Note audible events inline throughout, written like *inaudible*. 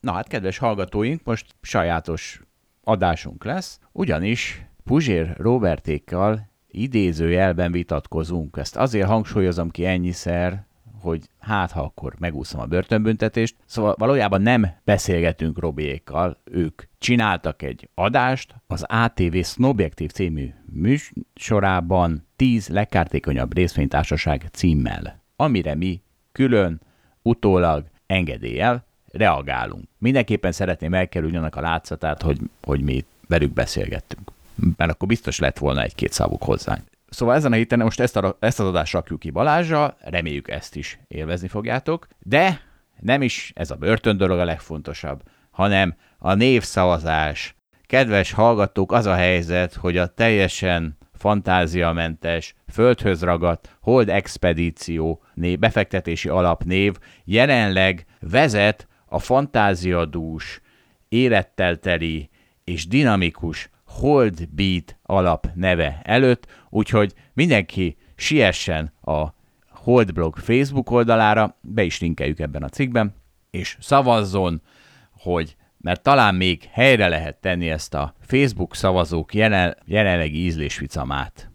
Na hát, kedves hallgatóink, most sajátos adásunk lesz, ugyanis Puzsér Robertékkal idézőjelben vitatkozunk. Ezt azért hangsúlyozom ki ennyiszer, hogy hát ha akkor megúszom a börtönbüntetést. Szóval valójában nem beszélgetünk Robiékkal, ők csináltak egy adást az ATV Snobjektív című műsorában 10 legkártékonyabb részvénytársaság címmel, amire mi külön, utólag engedéllyel reagálunk. Mindenképpen szeretném elkerülni annak a látszatát, hogy, hogy mi velük beszélgettünk. Mert akkor biztos lett volna egy-két szavuk hozzánk. Szóval ezen a héten most ezt, a, ezt az adást rakjuk ki Balázsra, reméljük ezt is élvezni fogjátok, de nem is ez a börtön dolog a legfontosabb, hanem a névszavazás. Kedves hallgatók, az a helyzet, hogy a teljesen fantáziamentes, földhöz ragadt Hold Expedíció név, befektetési alapnév jelenleg vezet a fantáziadús, élettel teli és dinamikus Hold Beat alap neve előtt, úgyhogy mindenki siessen a Hold Blog Facebook oldalára, be is linkeljük ebben a cikkben, és szavazzon, hogy mert talán még helyre lehet tenni ezt a Facebook szavazók jelen, jelenlegi ízlésvicamát.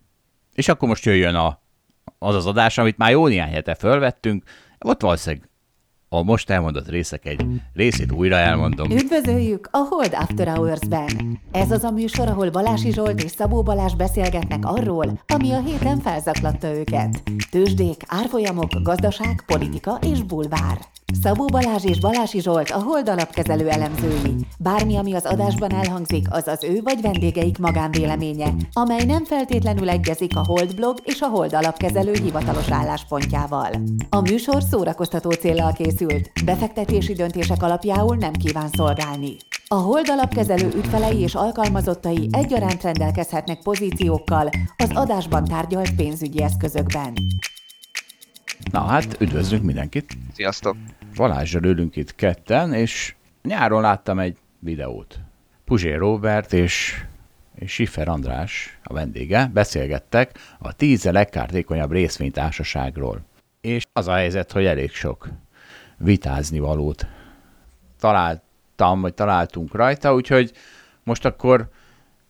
És akkor most jöjjön a, az az adás, amit már jó néhány hete fölvettünk, ott valószínűleg a most elmondott részek egy részét újra elmondom. Üdvözöljük a Hold After Hours-ben! Ez az a műsor, ahol Balási Zsolt és Szabó Balázs beszélgetnek arról, ami a héten felzaklatta őket. Tőzsdék, árfolyamok, gazdaság, politika és bulvár. Szabó Balázs és Balási Zsolt a Hold alapkezelő elemzői. Bármi, ami az adásban elhangzik, az az ő vagy vendégeik magánvéleménye, amely nem feltétlenül egyezik a Hold blog és a Hold alapkezelő hivatalos álláspontjával. A műsor szórakoztató célral készült, befektetési döntések alapjául nem kíván szolgálni. A Hold alapkezelő ügyfelei és alkalmazottai egyaránt rendelkezhetnek pozíciókkal az adásban tárgyalt pénzügyi eszközökben. Na hát, üdvözlünk mindenkit! Sziasztok! Balázsra ülünk itt ketten, és nyáron láttam egy videót. Puzsér Robert és, és Schiffer András, a vendége, beszélgettek a tíz legkártékonyabb részvénytársaságról. És az a helyzet, hogy elég sok vitázni valót találtam, vagy találtunk rajta, úgyhogy most akkor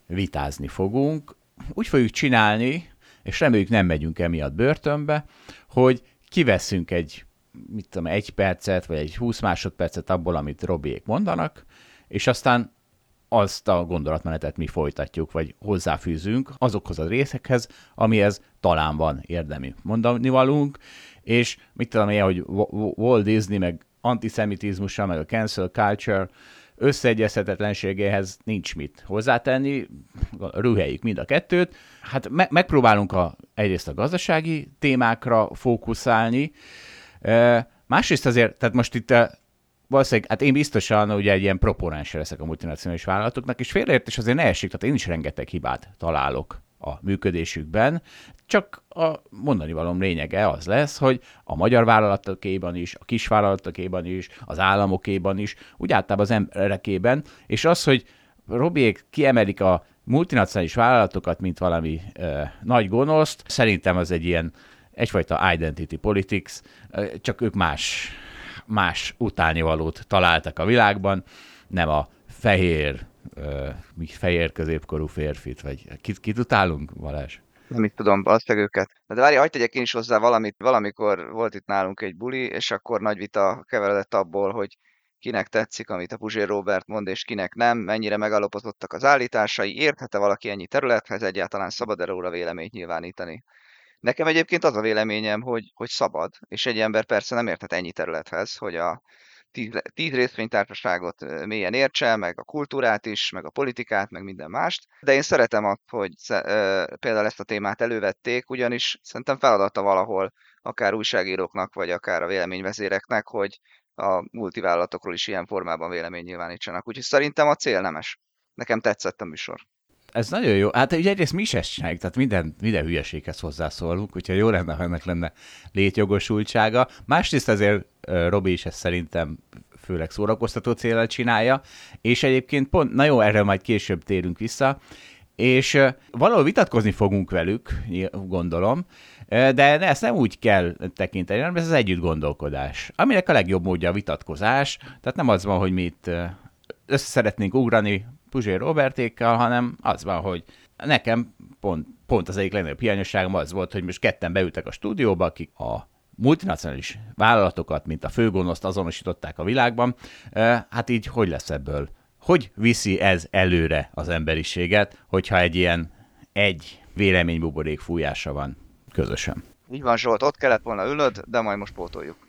vitázni fogunk. Úgy fogjuk csinálni, és reméljük nem megyünk emiatt börtönbe, hogy kiveszünk egy, mit tudom, egy percet, vagy egy 20 másodpercet abból, amit Robiék mondanak, és aztán azt a gondolatmenetet mi folytatjuk, vagy hozzáfűzünk azokhoz a részekhez, amihez talán van érdemi mondani valunk, és mit tudom én, hogy Walt Disney, meg antiszemitizmussal, meg a cancel culture összeegyezhetetlenségéhez nincs mit hozzátenni, rüheljük mind a kettőt. Hát me- megpróbálunk a, egyrészt a gazdasági témákra fókuszálni, e, másrészt azért, tehát most itt valószínűleg, hát én biztosan ugye egy ilyen proponens leszek a multinacionális vállalatoknak, és félreértés azért ne esik, tehát én is rengeteg hibát találok a működésükben, csak a mondani valóm lényege az lesz, hogy a magyar vállalatokéban is, a kisvállalatokéban is, az államokéban is, úgy általában az emberekében, és az, hogy Robiék kiemelik a multinacionális vállalatokat, mint valami ö, nagy gonoszt, szerintem az egy ilyen egyfajta identity politics, csak ők más, más utálnivalót találtak a világban, nem a fehér, ö, fehér középkorú férfit, vagy kit, kit utálunk, Balázs? Nem is tudom, valószínűleg őket. De várj, hagyd tegyek én is hozzá valamit. Valamikor volt itt nálunk egy buli, és akkor nagy vita keveredett abból, hogy kinek tetszik, amit a Puzsér Robert mond, és kinek nem, mennyire megalapozottak az állításai, érthet-e valaki ennyi területhez, egyáltalán szabad e róla véleményt nyilvánítani. Nekem egyébként az a véleményem, hogy, hogy szabad, és egy ember persze nem érthet ennyi területhez, hogy a tíz, tíz részvénytársaságot mélyen értse, meg a kultúrát is, meg a politikát, meg minden mást. De én szeretem azt, hogy például ezt a témát elővették, ugyanis szerintem feladata valahol akár újságíróknak, vagy akár a véleményvezéreknek, hogy a multivállalatokról is ilyen formában vélemény nyilvánítsanak. Úgyhogy szerintem a cél nemes. Nekem tetszett a műsor. Ez nagyon jó. Hát ugye egyrészt mi is ezt csináljuk, tehát minden, minden hülyeséghez hozzászólunk, úgyhogy jó lenne, ha ennek lenne létjogosultsága. Másrészt azért Robi is ezt szerintem főleg szórakoztató célral csinálja, és egyébként pont, na jó, erre majd később térünk vissza, és valahol vitatkozni fogunk velük, gondolom, de ezt nem úgy kell tekinteni, hanem ez az együtt gondolkodás, aminek a legjobb módja a vitatkozás, tehát nem az van, hogy mi itt össze szeretnénk ugrani Puzsér Robertékkal, hanem az van, hogy nekem pont, pont az egyik legnagyobb hiányosságom az volt, hogy most ketten beültek a stúdióba, akik a multinacionális vállalatokat, mint a főgonoszt azonosították a világban, hát így hogy lesz ebből? Hogy viszi ez előre az emberiséget, hogyha egy ilyen egy véleménybuborék fújása van közösen? Így van, Zsolt, ott kellett volna ülöd, de majd most pótoljuk.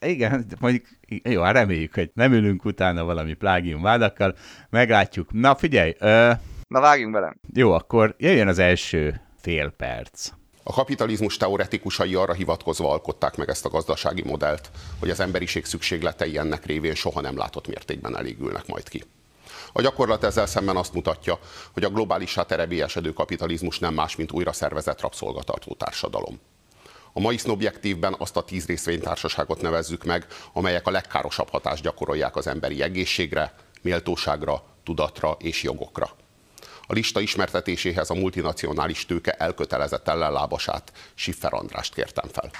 Igen, mondjuk, jó, hát reméljük, hogy nem ülünk utána valami plágium vádakkal, meglátjuk. Na figyelj! Ö... Na vágjunk bele! Jó, akkor jöjjön az első fél perc. A kapitalizmus teoretikusai arra hivatkozva alkották meg ezt a gazdasági modellt, hogy az emberiség szükségletei ennek révén soha nem látott mértékben elégülnek majd ki. A gyakorlat ezzel szemben azt mutatja, hogy a globális terebélyesedő kapitalizmus nem más, mint újra szervezett rabszolgatartó társadalom. A mai sznoobjektívben azt a tíz részvénytársaságot nevezzük meg, amelyek a legkárosabb hatást gyakorolják az emberi egészségre, méltóságra, tudatra és jogokra. A lista ismertetéséhez a multinacionális tőke elkötelezett ellenlábasát, Schiffer Andrást kértem fel.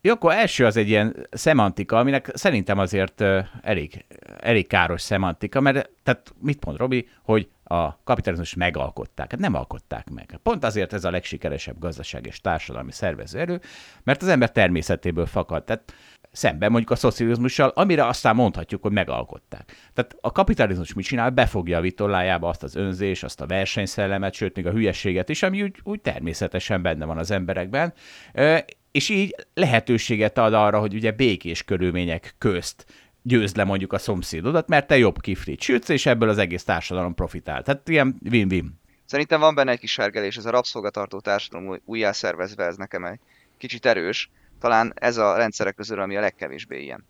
Jó, akkor első az egy ilyen szemantika, aminek szerintem azért elég, elég káros szemantika, mert tehát mit mond Robi, hogy a kapitalizmus megalkották. Hát nem alkották meg. Pont azért ez a legsikeresebb gazdaság és társadalmi szervező erő, mert az ember természetéből fakad. Tehát szemben mondjuk a szocializmussal, amire aztán mondhatjuk, hogy megalkották. Tehát a kapitalizmus mit csinál? Befogja a vitorlájába azt az önzés, azt a versenyszellemet, sőt, még a hülyességet is, ami úgy, úgy természetesen benne van az emberekben, és így lehetőséget ad arra, hogy ugye békés körülmények közt győzd le mondjuk a szomszédodat, mert te jobb kiflit sütsz, és ebből az egész társadalom profitál. Tehát ilyen win-win. Szerintem van benne egy kis sergelés, ez a rabszolgatartó társadalom újjászervezve, ez nekem egy kicsit erős. Talán ez a rendszerek közül, ami a legkevésbé ilyen.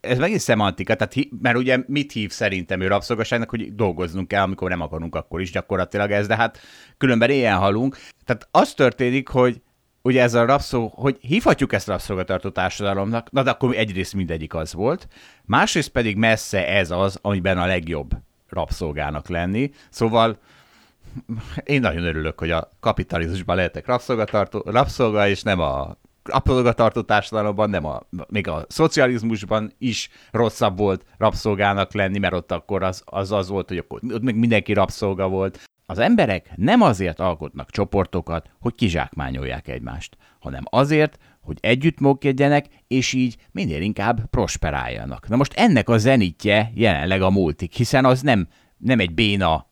Ez megint szemantika, tehát, mert ugye mit hív szerintem ő rabszolgaságnak, hogy dolgoznunk kell, amikor nem akarunk, akkor is gyakorlatilag ez, de hát különben ilyen halunk. Tehát az történik, hogy ugye ez a rabszó, hogy hívhatjuk ezt rabszolgatartó társadalomnak, na de akkor egyrészt mindegyik az volt, másrészt pedig messze ez az, amiben a legjobb rabszolgának lenni. Szóval én nagyon örülök, hogy a kapitalizmusban lehetek rabszolgatartó, rabszolga, és nem a rabszolgatartó társadalomban, nem a, még a szocializmusban is rosszabb volt rabszolgának lenni, mert ott akkor az az, az volt, hogy akkor ott még mindenki rabszolga volt. Az emberek nem azért alkotnak csoportokat, hogy kizsákmányolják egymást, hanem azért, hogy együtt működjenek, és így minél inkább prosperáljanak. Na most ennek a zenitje jelenleg a multik, hiszen az nem, nem egy béna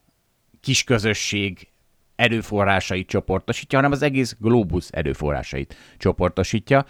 kis közösség erőforrásait csoportosítja, hanem az egész globus erőforrásait csoportosítja.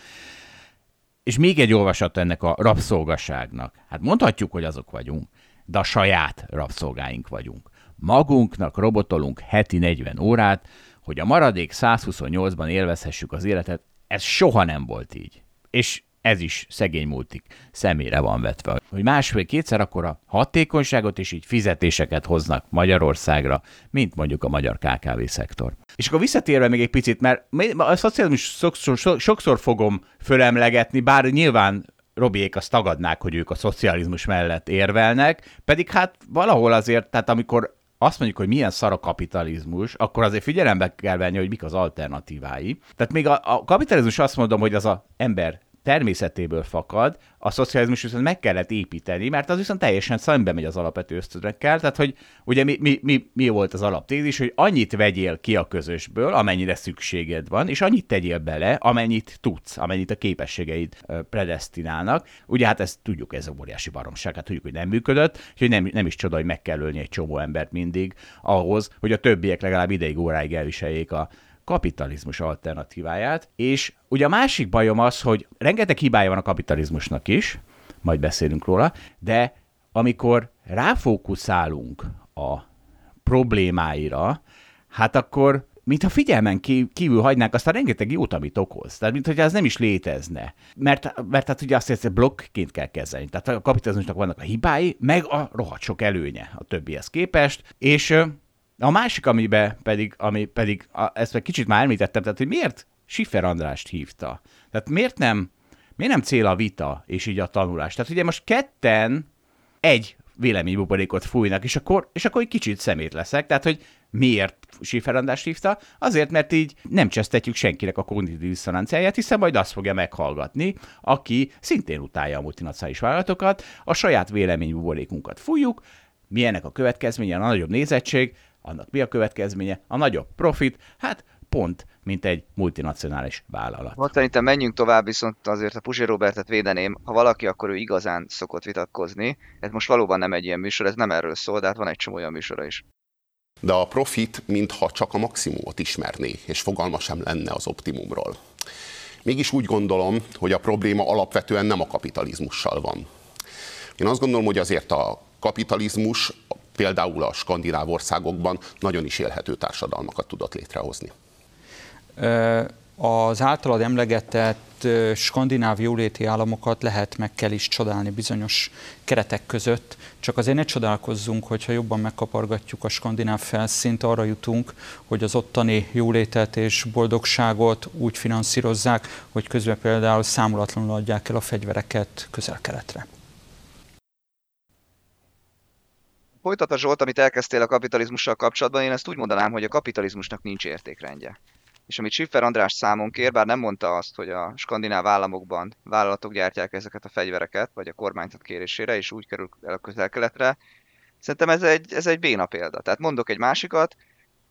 És még egy olvasat ennek a rabszolgaságnak. Hát mondhatjuk, hogy azok vagyunk, de a saját rabszolgáink vagyunk. Magunknak robotolunk heti 40 órát, hogy a maradék 128-ban élvezhessük az életet, ez soha nem volt így. És ez is szegény multik szemére van vetve. Hogy másfél-kétszer akkor hatékonyságot és így fizetéseket hoznak Magyarországra, mint mondjuk a magyar KKV szektor. És akkor visszatérve még egy picit, mert a szocializmus sokszor, sokszor fogom fölemlegetni, bár nyilván Robiék azt tagadnák, hogy ők a szocializmus mellett érvelnek, pedig hát valahol azért, tehát amikor azt mondjuk, hogy milyen szar a kapitalizmus, akkor azért figyelembe kell venni, hogy mik az alternatívái. Tehát még a, a kapitalizmus azt mondom, hogy az a ember természetéből fakad, a szocializmus viszont meg kellett építeni, mert az viszont teljesen szembe megy az alapvető ösztönökkel, tehát hogy ugye mi, mi, mi, mi volt az alaptézis, hogy annyit vegyél ki a közösből, amennyire szükséged van, és annyit tegyél bele, amennyit tudsz, amennyit a képességeid predestinálnak. Ugye hát ezt tudjuk, ez a óriási baromság, hát tudjuk, hogy nem működött, úgyhogy nem, nem is csoda, hogy meg kell ölni egy csomó embert mindig ahhoz, hogy a többiek legalább ideig óráig elviseljék a, kapitalizmus alternatíváját, és ugye a másik bajom az, hogy rengeteg hibája van a kapitalizmusnak is, majd beszélünk róla, de amikor ráfókuszálunk a problémáira, hát akkor mintha figyelmen kívül hagynánk azt a rengeteg jót, amit okoz. Tehát, mintha ez nem is létezne. Mert, mert hát ugye azt hogy blokkként kell kezelni. Tehát a kapitalizmusnak vannak a hibái, meg a rohadt sok előnye a többihez képest, és a másik, amiben pedig, ami pedig, a, ezt meg kicsit már említettem, tehát hogy miért Schiffer Andrást hívta? Tehát miért nem, miért nem cél a vita és így a tanulás? Tehát ugye most ketten egy véleménybuborékot fújnak, és akkor, és akkor egy kicsit szemét leszek. Tehát, hogy miért Schiffer András hívta? Azért, mert így nem csesztetjük senkinek a kognitív diszonanciáját, hiszen majd azt fogja meghallgatni, aki szintén utálja a multinacionális vállalatokat, a saját véleménybuborékunkat fújjuk, milyenek a következménye, a nagyobb nézettség, annak mi a következménye, a nagyobb profit, hát pont, mint egy multinacionális vállalat. Most szerintem menjünk tovább, viszont azért a Puzsi Robertet védeném. Ha valaki, akkor ő igazán szokott vitatkozni. Ez most valóban nem egy ilyen műsor, ez nem erről szól, de hát van egy csomó olyan műsora is. De a profit, mintha csak a maximumot ismerné, és fogalma sem lenne az optimumról. Mégis úgy gondolom, hogy a probléma alapvetően nem a kapitalizmussal van. Én azt gondolom, hogy azért a kapitalizmus például a skandináv országokban nagyon is élhető társadalmakat tudott létrehozni. Az általad emlegetett skandináv jóléti államokat lehet meg kell is csodálni bizonyos keretek között, csak azért ne csodálkozzunk, hogyha jobban megkapargatjuk a skandináv felszínt, arra jutunk, hogy az ottani jólétet és boldogságot úgy finanszírozzák, hogy közben például számolatlanul adják el a fegyvereket közel-keletre. Folytatva Zsolt, amit elkezdtél a kapitalizmussal kapcsolatban, én ezt úgy mondanám, hogy a kapitalizmusnak nincs értékrendje. És amit Schiffer András számon kér, bár nem mondta azt, hogy a skandináv államokban vállalatok gyártják ezeket a fegyvereket, vagy a kormányzat kérésére, és úgy kerül el a közel-keletre, szerintem ez egy, ez egy béna példa. Tehát mondok egy másikat,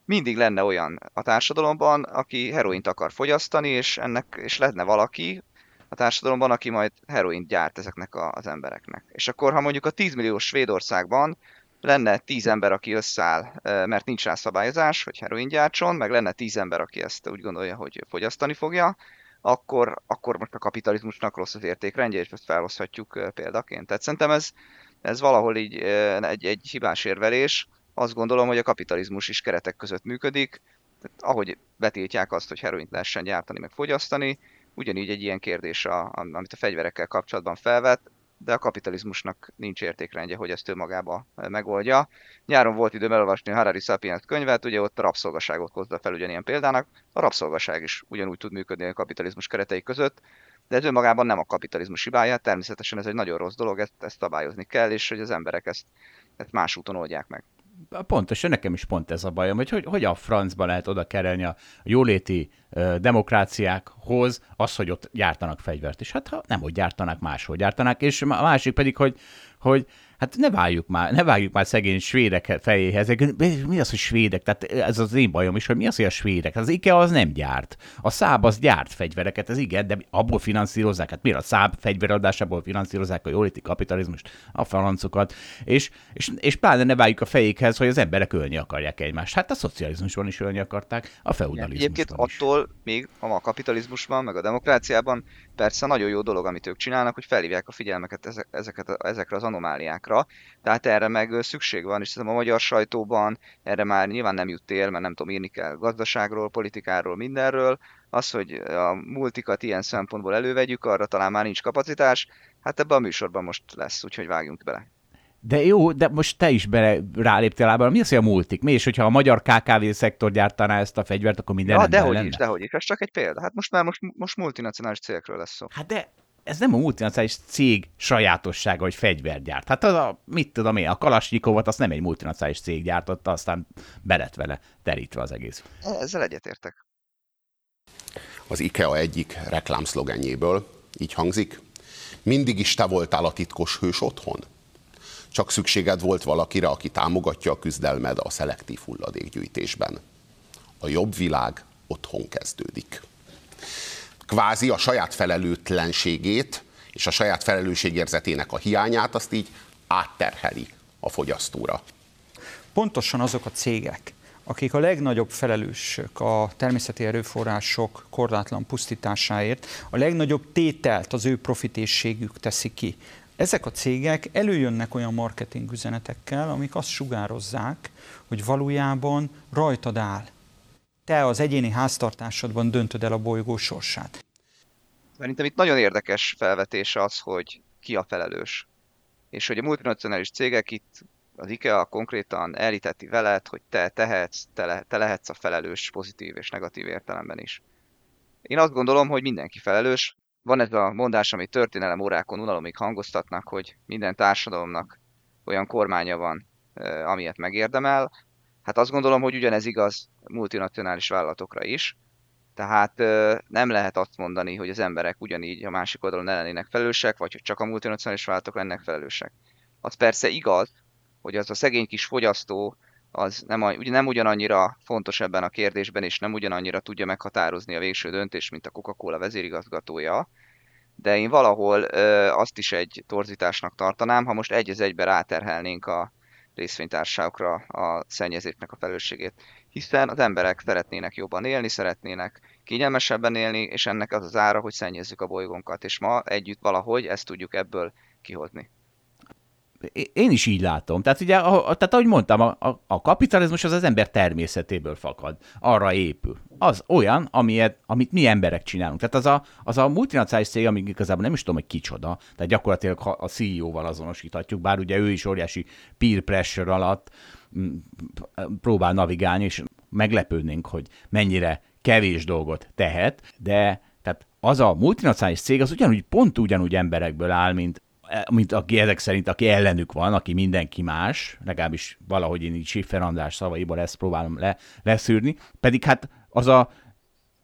mindig lenne olyan a társadalomban, aki heroint akar fogyasztani, és, ennek, és lenne valaki a társadalomban, aki majd heroint gyárt ezeknek a, az embereknek. És akkor, ha mondjuk a 10 milliós Svédországban lenne tíz ember, aki összeáll, mert nincs rá szabályozás, hogy heroin gyártson, meg lenne tíz ember, aki ezt úgy gondolja, hogy fogyasztani fogja, akkor, akkor most a kapitalizmusnak rossz az értékrendje, és ezt felhozhatjuk példaként. Tehát szerintem ez, ez valahol így egy, egy hibás érvelés. Azt gondolom, hogy a kapitalizmus is keretek között működik, tehát ahogy betiltják azt, hogy heroint lehessen gyártani, meg fogyasztani, ugyanígy egy ilyen kérdés, a, amit a fegyverekkel kapcsolatban felvet, de a kapitalizmusnak nincs értékrendje, hogy ezt ő magába megoldja. Nyáron volt időm elolvasni Harari Sapiens könyvet, ugye ott a rabszolgaságot hozta fel ugyanilyen példának. A rabszolgaság is ugyanúgy tud működni a kapitalizmus keretei között, de ez önmagában nem a kapitalizmus hibája, természetesen ez egy nagyon rossz dolog, ezt, ezt szabályozni kell, és hogy az emberek ezt, ezt más úton oldják meg. Pontosan, nekem is pont ez a bajom, hogy hogy, hogy a francba lehet oda kerelni a jóléti ö, demokráciákhoz az, hogy ott gyártanak fegyvert. És hát ha nem, hogy gyártanak, máshol gyártanak, és a másik pedig, hogy, hogy Hát ne várjuk már, ne várjuk már szegény svédek fejéhez. Mi az, hogy svédek? Tehát ez az én bajom is, hogy mi az, hogy a svédek? Az IKEA az nem gyárt. A Száb az gyárt fegyvereket, ez igen, de abból finanszírozzák. Hát miért a Száb fegyveradásából finanszírozzák a jóléti kapitalizmust, a francokat, és, és, és pláne ne várjuk a fejékhez, hogy az emberek ölni akarják egymást. Hát a szocializmusban is ölni akarták, a feudalizmusban Egyébként is. attól még a kapitalizmusban, meg a demokráciában persze nagyon jó dolog, amit ők csinálnak, hogy felhívják a figyelmeket ezeket, ezekre az anomáliákra. Tehát erre meg szükség van, és szerintem a magyar sajtóban erre már nyilván nem jut tér, mert nem tudom, írni kell gazdaságról, politikáról, mindenről. Az, hogy a multikat ilyen szempontból elővegyük, arra talán már nincs kapacitás. Hát ebben a műsorban most lesz, úgyhogy vágjunk bele. De jó, de most te is bele ráléptél lábára. Mi az, hogy a multik? Mi és hogyha a magyar KKV szektor gyártaná ezt a fegyvert, akkor minden ja, dehogy lenne? is, dehogy is. Ez csak egy példa. Hát most már most, most multinacionális cégekről lesz szó. Hát de ez nem a multinacionális cég sajátossága, hogy fegyvert gyárt. Hát az a, mit tudom én, a Kalasnyikovot azt nem egy multinacionális cég gyártotta, aztán belet vele terítve az egész. Ezzel egyetértek. Az IKEA egyik reklámszlogenjéből így hangzik, mindig is te voltál a titkos hős otthon? Csak szükséged volt valakire, aki támogatja a küzdelmed a szelektív hulladékgyűjtésben. A jobb világ otthon kezdődik. Kvázi a saját felelőtlenségét és a saját felelősségérzetének a hiányát azt így átterheli a fogyasztóra. Pontosan azok a cégek, akik a legnagyobb felelősök a természeti erőforrások korlátlan pusztításáért, a legnagyobb tételt az ő profitészségük teszi ki ezek a cégek előjönnek olyan marketing üzenetekkel, amik azt sugározzák, hogy valójában rajtad áll. Te az egyéni háztartásodban döntöd el a bolygó sorsát. Szerintem itt nagyon érdekes felvetés az, hogy ki a felelős. És hogy a multinacionális cégek itt az IKEA konkrétan elíteti veled, hogy te tehetsz, te, le, te lehetsz a felelős pozitív és negatív értelemben is. Én azt gondolom, hogy mindenki felelős, van ez a mondás, amit történelem órákon unalomig hangoztatnak, hogy minden társadalomnak olyan kormánya van, amilyet megérdemel. Hát azt gondolom, hogy ugyanez igaz multinacionális vállalatokra is. Tehát nem lehet azt mondani, hogy az emberek ugyanígy a másik oldalon ne lennének felelősek, vagy hogy csak a multinacionális vállalatok lennek felelősek. Az persze igaz, hogy az a szegény kis fogyasztó az nem, ugye nem ugyanannyira fontos ebben a kérdésben, és nem ugyanannyira tudja meghatározni a végső döntést, mint a Coca-Cola vezérigazgatója, de én valahol ö, azt is egy torzításnak tartanám, ha most egy az egybe ráterhelnénk a részvénytársaságokra a szennyezésnek a felelősségét. Hiszen az emberek szeretnének jobban élni, szeretnének kényelmesebben élni, és ennek az az ára, hogy szennyezzük a bolygónkat, és ma együtt valahogy ezt tudjuk ebből kihozni én is így látom. Tehát ugye, a, tehát ahogy mondtam, a, a, a kapitalizmus az az ember természetéből fakad. Arra épül. Az olyan, amilyet, amit mi emberek csinálunk. Tehát az a, az a multinacionális cég, amíg igazából nem is tudom, hogy kicsoda, tehát gyakorlatilag a CEO-val azonosíthatjuk, bár ugye ő is óriási peer pressure alatt mm, próbál navigálni, és meglepődnénk, hogy mennyire kevés dolgot tehet, de tehát az a multinacionális cég az ugyanúgy, pont ugyanúgy emberekből áll, mint mint aki ezek szerint, aki ellenük van, aki mindenki más, legalábbis valahogy én így Schiffer András szavaiból ezt próbálom le, leszűrni, pedig hát az a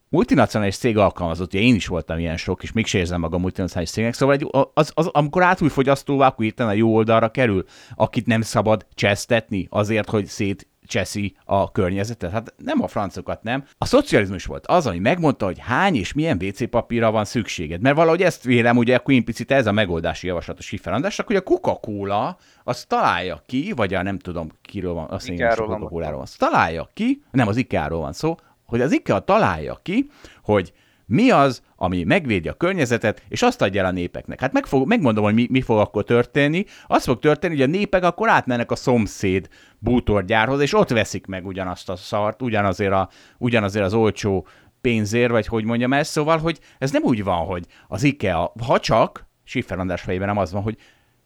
multinacionális cég alkalmazott, ugye én is voltam ilyen sok, és mégse érzem magam multinacionális cégnek, szóval egy, az, az, amikor átúj fogyasztóvá, akkor a jó oldalra kerül, akit nem szabad csesztetni azért, hogy szét cseszi a környezetet. Hát nem a francokat, nem. A szocializmus volt az, ami megmondta, hogy hány és milyen WC papírra van szükséged. Mert valahogy ezt vélem, ugye akkor implicit ez a megoldási javaslat a Schiffer Andrásnak, hogy a Coca-Cola azt találja ki, vagy a nem tudom kiről van, azt mondja, a Coca-Cola-ról van. Azt találja ki, nem az IKEA-ról van szó, hogy az IKEA találja ki, hogy mi az, ami megvédi a környezetet, és azt adja el a népeknek. Hát meg fog, megmondom, hogy mi, mi fog akkor történni. Az fog történni, hogy a népek akkor átmennek a szomszéd bútorgyárhoz, és ott veszik meg ugyanazt a szart, ugyanazért, a, ugyanazért az olcsó pénzért, vagy hogy mondjam ezt, szóval, hogy ez nem úgy van, hogy az IKEA, ha csak, Schiffer András fejében nem az van, hogy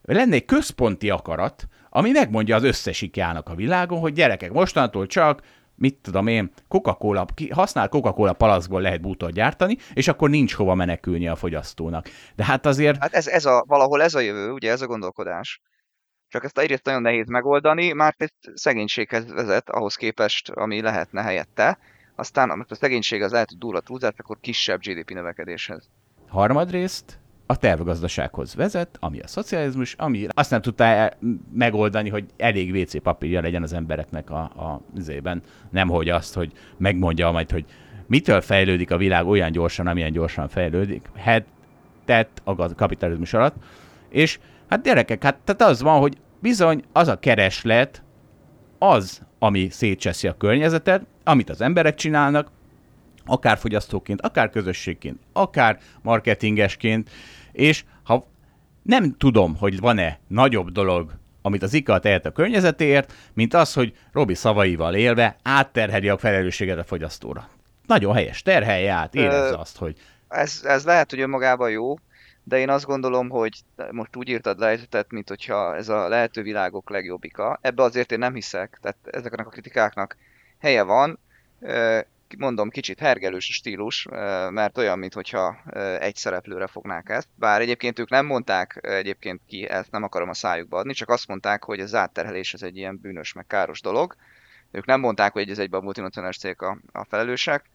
lenne egy központi akarat, ami megmondja az összes IKEA-nak a világon, hogy gyerekek, mostantól csak mit tudom én, Coca-Cola, használ Coca-Cola palackból lehet bútort gyártani, és akkor nincs hova menekülni a fogyasztónak. De hát azért... Hát ez, ez a, valahol ez a jövő, ugye ez a gondolkodás. Csak ezt egyrészt nagyon nehéz megoldani, már ez szegénységhez vezet ahhoz képest, ami lehetne helyette. Aztán, amikor a szegénység az lehet, hogy durva túlzás, akkor kisebb GDP növekedéshez. Harmadrészt, a tervgazdasághoz vezet, ami a szocializmus, ami azt nem tudta megoldani, hogy elég WC papírja legyen az embereknek a, a zében. Nem hogy azt, hogy megmondja majd, hogy mitől fejlődik a világ olyan gyorsan, amilyen gyorsan fejlődik. Hát tett a kapitalizmus alatt. És hát gyerekek, hát tehát az van, hogy bizony az a kereslet, az, ami szétcseszi a környezetet, amit az emberek csinálnak, akár fogyasztóként, akár közösségként, akár marketingesként, és ha nem tudom, hogy van-e nagyobb dolog, amit az IKA tehet a környezetéért, mint az, hogy Robi szavaival élve átterheli a felelősséget a fogyasztóra. Nagyon helyes, terhelje át, érezze azt, hogy... Ez, ez lehet, hogy önmagában jó, de én azt gondolom, hogy most úgy írtad le, tehát, mint hogyha ez a lehető világok legjobbika. Ebbe azért én nem hiszek, tehát ezeknek a kritikáknak helye van mondom, kicsit hergelős a stílus, mert olyan, mintha egy szereplőre fognák ezt. Bár egyébként ők nem mondták egyébként ki, ezt nem akarom a szájukba adni, csak azt mondták, hogy az átterhelés az egy ilyen bűnös, meg káros dolog. Ők nem mondták, hogy ez egyben a multinacionális cégek a, a felelősek.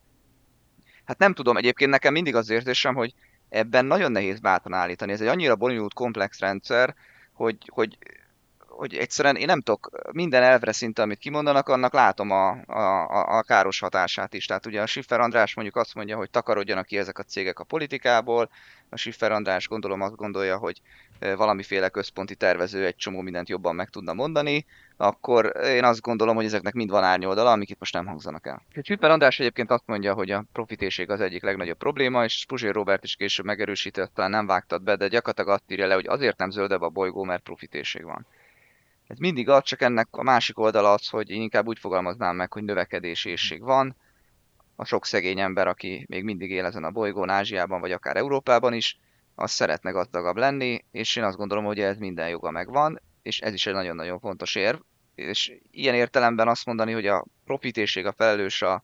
Hát nem tudom, egyébként nekem mindig az érzésem, hogy ebben nagyon nehéz bátran állítani. Ez egy annyira bonyolult, komplex rendszer, hogy, hogy hogy egyszerűen én nem tudok minden elvre szinte, amit kimondanak, annak látom a, a, a káros hatását is. Tehát ugye a Schiffer András mondjuk azt mondja, hogy takarodjanak ki ezek a cégek a politikából, a Schiffer András gondolom azt gondolja, hogy valamiféle központi tervező egy csomó mindent jobban meg tudna mondani, akkor én azt gondolom, hogy ezeknek mind van árnyoldala, amik itt most nem hangzanak el. Schiffer András egyébként azt mondja, hogy a profitérség az egyik legnagyobb probléma, és Puzsér Robert is később megerősített, talán nem vágtad be, de gyakorlatilag azt írja le, hogy azért nem zöldebb a bolygó, mert profitérség van. Ez mindig az, csak ennek a másik oldala az, hogy én inkább úgy fogalmaznám meg, hogy növekedési ésség van. A sok szegény ember, aki még mindig él ezen a bolygón, Ázsiában vagy akár Európában is, az szeretne gazdagabb lenni, és én azt gondolom, hogy ez minden joga megvan, és ez is egy nagyon-nagyon fontos érv. És ilyen értelemben azt mondani, hogy a profitérség a felelős a,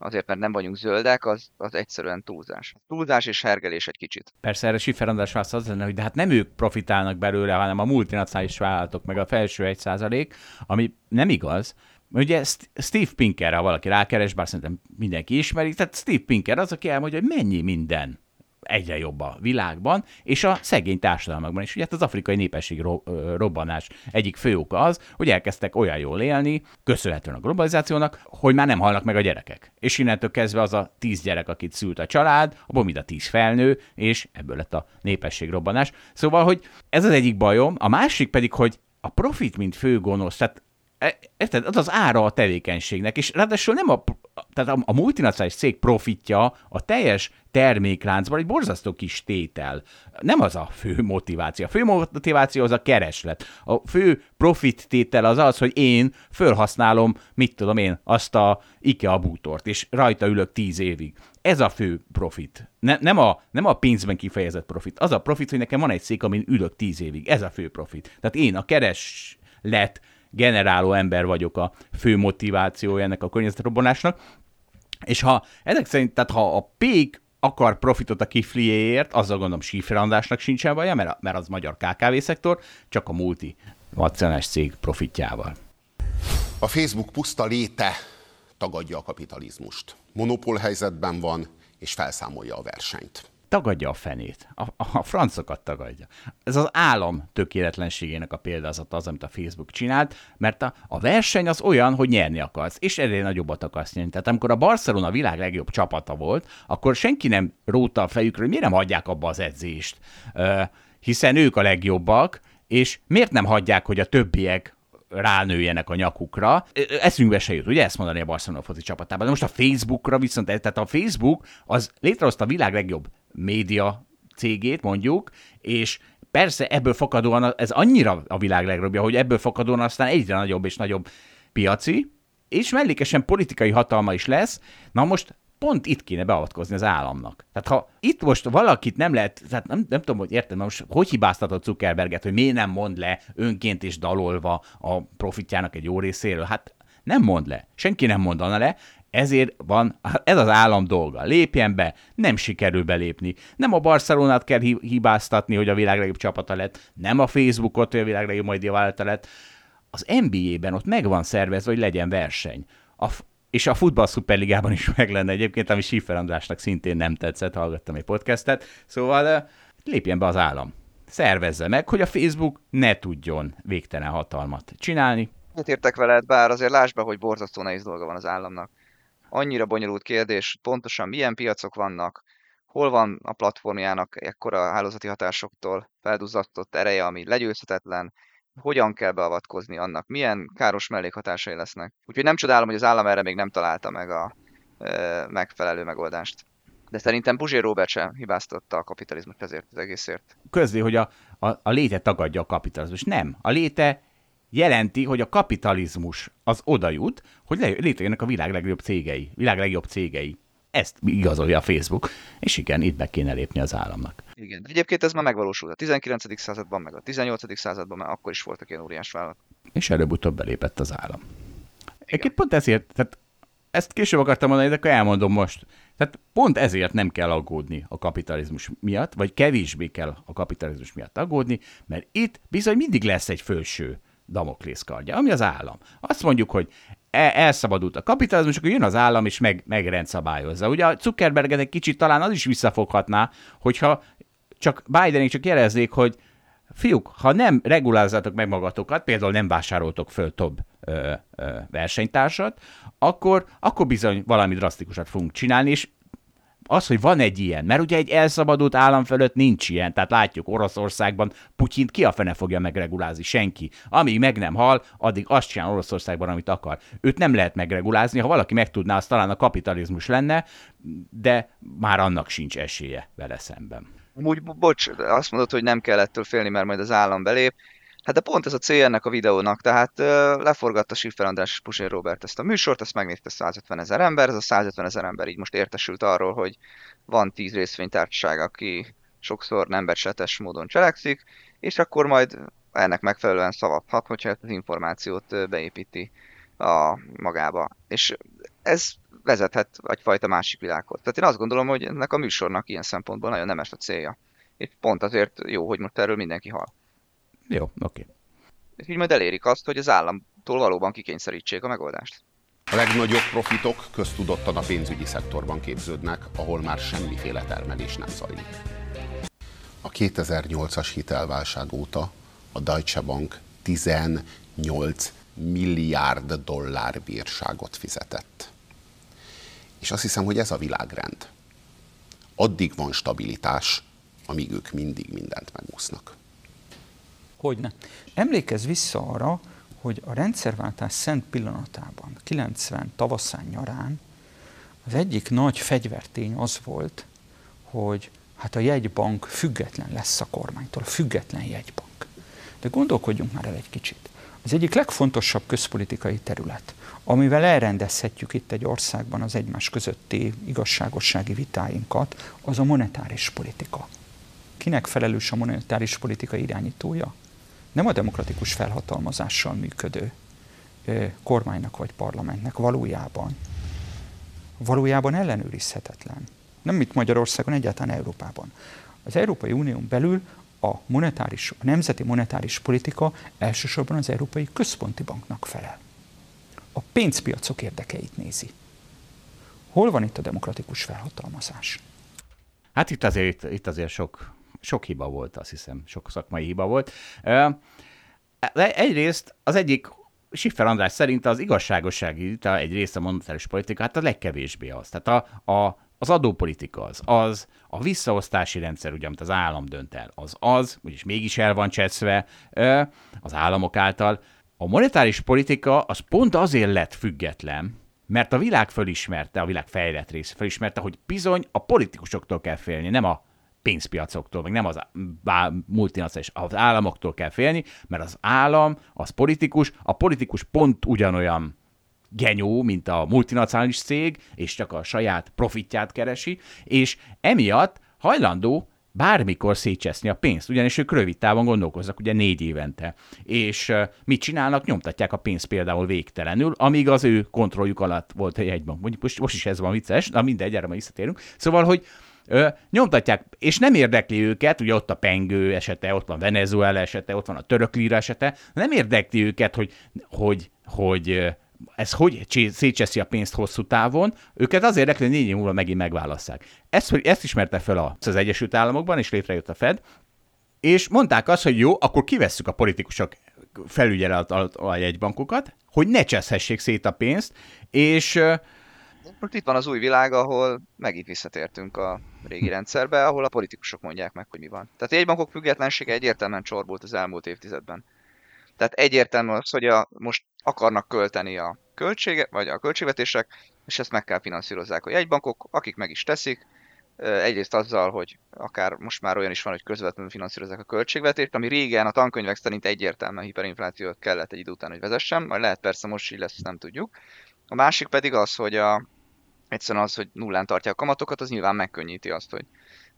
azért, mert nem vagyunk zöldek, az, az egyszerűen túlzás. Túlzás és hergelés egy kicsit. Persze erre Schiffer András válasz az lenne, hogy de hát nem ők profitálnak belőle, hanem a multinacionális vállalatok, meg a felső egy százalék, ami nem igaz, Ugye Steve Pinker, ha valaki rákeres, bár szerintem mindenki ismeri, tehát Steve Pinker az, aki elmondja, hogy mennyi minden egyre jobb a világban, és a szegény társadalmakban is. Ugye hát az afrikai népesség ro- robbanás egyik fő oka az, hogy elkezdtek olyan jól élni, köszönhetően a globalizációnak, hogy már nem halnak meg a gyerekek. És innentől kezdve az a tíz gyerek, akit szült a család, abból mind a tíz felnő, és ebből lett a népesség robbanás. Szóval, hogy ez az egyik bajom, a másik pedig, hogy a profit, mint fő gonosz, tehát E, érted, az az ára a tevékenységnek, és ráadásul nem a, tehát a, a multinacionális cég profitja a teljes termékláncban egy borzasztó kis tétel. Nem az a fő motiváció. A fő motiváció az a kereslet. A fő profit tétel az az, hogy én fölhasználom, mit tudom én, azt a IKEA bútort, és rajta ülök tíz évig. Ez a fő profit. Ne, nem, a, nem a pénzben kifejezett profit. Az a profit, hogy nekem van egy szék, amin ülök tíz évig. Ez a fő profit. Tehát én a kereslet generáló ember vagyok a fő motivációja ennek a környezetrobbanásnak. És ha ezek szerint, tehát ha a pék akar profitot a kifliéért, azzal gondolom Schiffer Andrásnak sincsen baja, mert, mert az magyar KKV-szektor, csak a multi nacionális cég profitjával. A Facebook puszta léte tagadja a kapitalizmust. Monopól helyzetben van, és felszámolja a versenyt tagadja a fenét. A, a francokat tagadja. Ez az állam tökéletlenségének a példázata az, amit a Facebook csinált, mert a, a verseny az olyan, hogy nyerni akarsz, és egyre nagyobbat akarsz nyerni. Tehát amikor a Barcelona világ legjobb csapata volt, akkor senki nem róta a fejükre, hogy miért nem hagyják abba az edzést, uh, hiszen ők a legjobbak, és miért nem hagyják, hogy a többiek ránőjenek a nyakukra. Eszünkbe se jut, ugye ezt mondani a Barcelona foci csapatában. De most a Facebookra viszont, tehát a Facebook az létrehozta a világ legjobb média cégét, mondjuk, és persze ebből fakadóan ez annyira a világ legrobbja, hogy ebből fakadóan aztán egyre nagyobb és nagyobb piaci, és mellékesen politikai hatalma is lesz. Na most pont itt kéne beavatkozni az államnak. Tehát ha itt most valakit nem lehet, tehát nem, nem tudom, hogy érted, most hogy hibáztatod Zuckerberget, hogy miért nem mond le önként és dalolva a profitjának egy jó részéről? Hát nem mond le. Senki nem mondana le, ezért van, ez az állam dolga. Lépjen be, nem sikerül belépni. Nem a Barcelonát kell hibáztatni, hogy a világ legjobb csapata lett, nem a Facebookot, hogy a világ legjobb majd vállalata lett. Az NBA-ben ott meg van szervezve, hogy legyen verseny. A, és a futball szuperligában is meg lenne egyébként, ami Schiffer Andrásnak szintén nem tetszett, hallgattam egy podcastet. Szóval lépjen be az állam. Szervezze meg, hogy a Facebook ne tudjon végtelen hatalmat csinálni. értek veled, bár azért lásd be, hogy borzasztó nehéz dolga van az államnak annyira bonyolult kérdés, pontosan milyen piacok vannak, hol van a platformjának ekkora hálózati hatásoktól felduzzatott ereje, ami legyőzhetetlen, hogyan kell beavatkozni annak, milyen káros mellékhatásai lesznek. Úgyhogy nem csodálom, hogy az állam erre még nem találta meg a e, megfelelő megoldást. De szerintem Puzsér Robert sem hibáztatta a kapitalizmus ezért az egészért. Közli, hogy a, a, a léte tagadja a kapitalizmus. Nem. A léte jelenti, hogy a kapitalizmus az oda jut, hogy létrejönnek a világ legjobb cégei, világ legjobb cégei. Ezt igazolja a Facebook, és igen, itt be kéne lépni az államnak. Igen, egyébként ez már megvalósult a 19. században, meg a 18. században, mert akkor is voltak ilyen óriás vállalatok. És előbb-utóbb belépett az állam. Egyébként pont ezért, tehát ezt később akartam mondani, de akkor elmondom most. Tehát pont ezért nem kell aggódni a kapitalizmus miatt, vagy kevésbé kell a kapitalizmus miatt aggódni, mert itt bizony mindig lesz egy felső Damoklész kardja, ami az állam. Azt mondjuk, hogy e, elszabadult a kapitalizmus, akkor jön az állam és meg, megrendszabályozza. Ugye a Zuckerberget egy kicsit talán az is visszafoghatná, hogyha csak Bidenék csak jeleznék, hogy fiúk, ha nem regulázzátok meg magatokat, például nem vásároltok föl több ö, ö, versenytársat, akkor, akkor bizony valami drasztikusat fogunk csinálni, és az, hogy van egy ilyen, mert ugye egy elszabadult állam fölött nincs ilyen, tehát látjuk Oroszországban Putyint ki a fene fogja megregulázni, senki. Amíg meg nem hal, addig azt csinál Oroszországban, amit akar. Őt nem lehet megregulázni, ha valaki megtudná, az talán a kapitalizmus lenne, de már annak sincs esélye vele szemben. Úgy, bocs, azt mondod, hogy nem kell ettől félni, mert majd az állam belép. Hát de pont ez a cél ennek a videónak, tehát uh, leforgatta Schiffer András és Pusér Robert ezt a műsort, ezt megnézte 150 ezer ember, ez a 150 ezer ember így most értesült arról, hogy van 10 részvénytársaság, aki sokszor nem becsetes módon cselekszik, és akkor majd ennek megfelelően szavazhat, hogyha ezt az információt beépíti a magába. És ez vezethet egyfajta másik világhoz. Tehát én azt gondolom, hogy ennek a műsornak ilyen szempontból nagyon nemes a célja. És pont azért jó, hogy most erről mindenki hall. Jó, oké. Okay. És így majd elérik azt, hogy az államtól valóban kikényszerítsék a megoldást. A legnagyobb profitok köztudottan a pénzügyi szektorban képződnek, ahol már semmiféle termelés nem zajlik. A 2008-as hitelválság óta a Deutsche Bank 18 milliárd dollár bírságot fizetett. És azt hiszem, hogy ez a világrend. Addig van stabilitás, amíg ők mindig mindent megúsznak. Hogyne. Emlékezz vissza arra, hogy a rendszerváltás szent pillanatában, 90 tavaszán nyarán, az egyik nagy fegyvertény az volt, hogy hát a jegybank független lesz a kormánytól, a független jegybank. De gondolkodjunk már el egy kicsit. Az egyik legfontosabb közpolitikai terület, amivel elrendezhetjük itt egy országban az egymás közötti igazságossági vitáinkat, az a monetáris politika. Kinek felelős a monetáris politika irányítója? Nem a demokratikus felhatalmazással működő kormánynak vagy parlamentnek valójában. Valójában ellenőrizhetetlen. Nem itt Magyarországon, egyáltalán Európában. Az Európai Unión belül a monetáris, a nemzeti monetáris politika elsősorban az Európai Központi Banknak felel. A pénzpiacok érdekeit nézi. Hol van itt a demokratikus felhatalmazás? Hát itt azért, itt azért sok, sok hiba volt, azt hiszem, sok szakmai hiba volt. Egyrészt az egyik Siffer András szerint az igazságossági egy része a monetáris politika, hát a legkevésbé az. Tehát a, a az adópolitika az az, a visszaosztási rendszer, ugye, amit az állam dönt el, az az, úgyis mégis el van cseszve az államok által. A monetáris politika az pont azért lett független, mert a világ fölismerte, a világ fejlett része fölismerte, hogy bizony a politikusoktól kell félni, nem a pénzpiacoktól, meg nem az multinacionális, az államoktól kell félni, mert az állam, az politikus, a politikus pont ugyanolyan genyó, mint a multinacionális cég, és csak a saját profitját keresi, és emiatt hajlandó bármikor szétcseszni a pénzt, ugyanis ők rövid távon gondolkoznak, ugye négy évente. És mit csinálnak? Nyomtatják a pénzt például végtelenül, amíg az ő kontrolljuk alatt volt egy jegybank. Mondjuk most, most is ez van vicces, na mindegy, erre ma visszatérünk. Szóval, hogy ö, nyomtatják, és nem érdekli őket, ugye ott a pengő esete, ott van Venezuela esete, ott van a török líra esete, nem érdekli őket, hogy, hogy, hogy ez hogy szétcseszi a pénzt hosszú távon, őket azért érdekli, hogy négy év múlva megint megválasszák. Ezt, hogy ezt ismerte fel az Egyesült Államokban, és létrejött a Fed, és mondták azt, hogy jó, akkor kivesszük a politikusok felügyelet alatt a jegybankokat, hogy ne cseszhessék szét a pénzt, és most itt van az új világ, ahol megint visszatértünk a régi rendszerbe, ahol a politikusok mondják meg, hogy mi van. Tehát a jegybankok függetlensége egyértelműen csorbult az elmúlt évtizedben. Tehát egyértelmű az, hogy a, most akarnak költeni a költsége, vagy a költségvetések, és ezt meg kell finanszírozzák a jegybankok, akik meg is teszik, egyrészt azzal, hogy akár most már olyan is van, hogy közvetlenül finanszírozzák a költségvetést, ami régen a tankönyvek szerint egyértelműen hiperinflációt kellett egy idő után, hogy vezessen, majd lehet persze most így lesz, nem tudjuk. A másik pedig az, hogy a, egyszerűen az, hogy nullán tartják a kamatokat, az nyilván megkönnyíti azt, hogy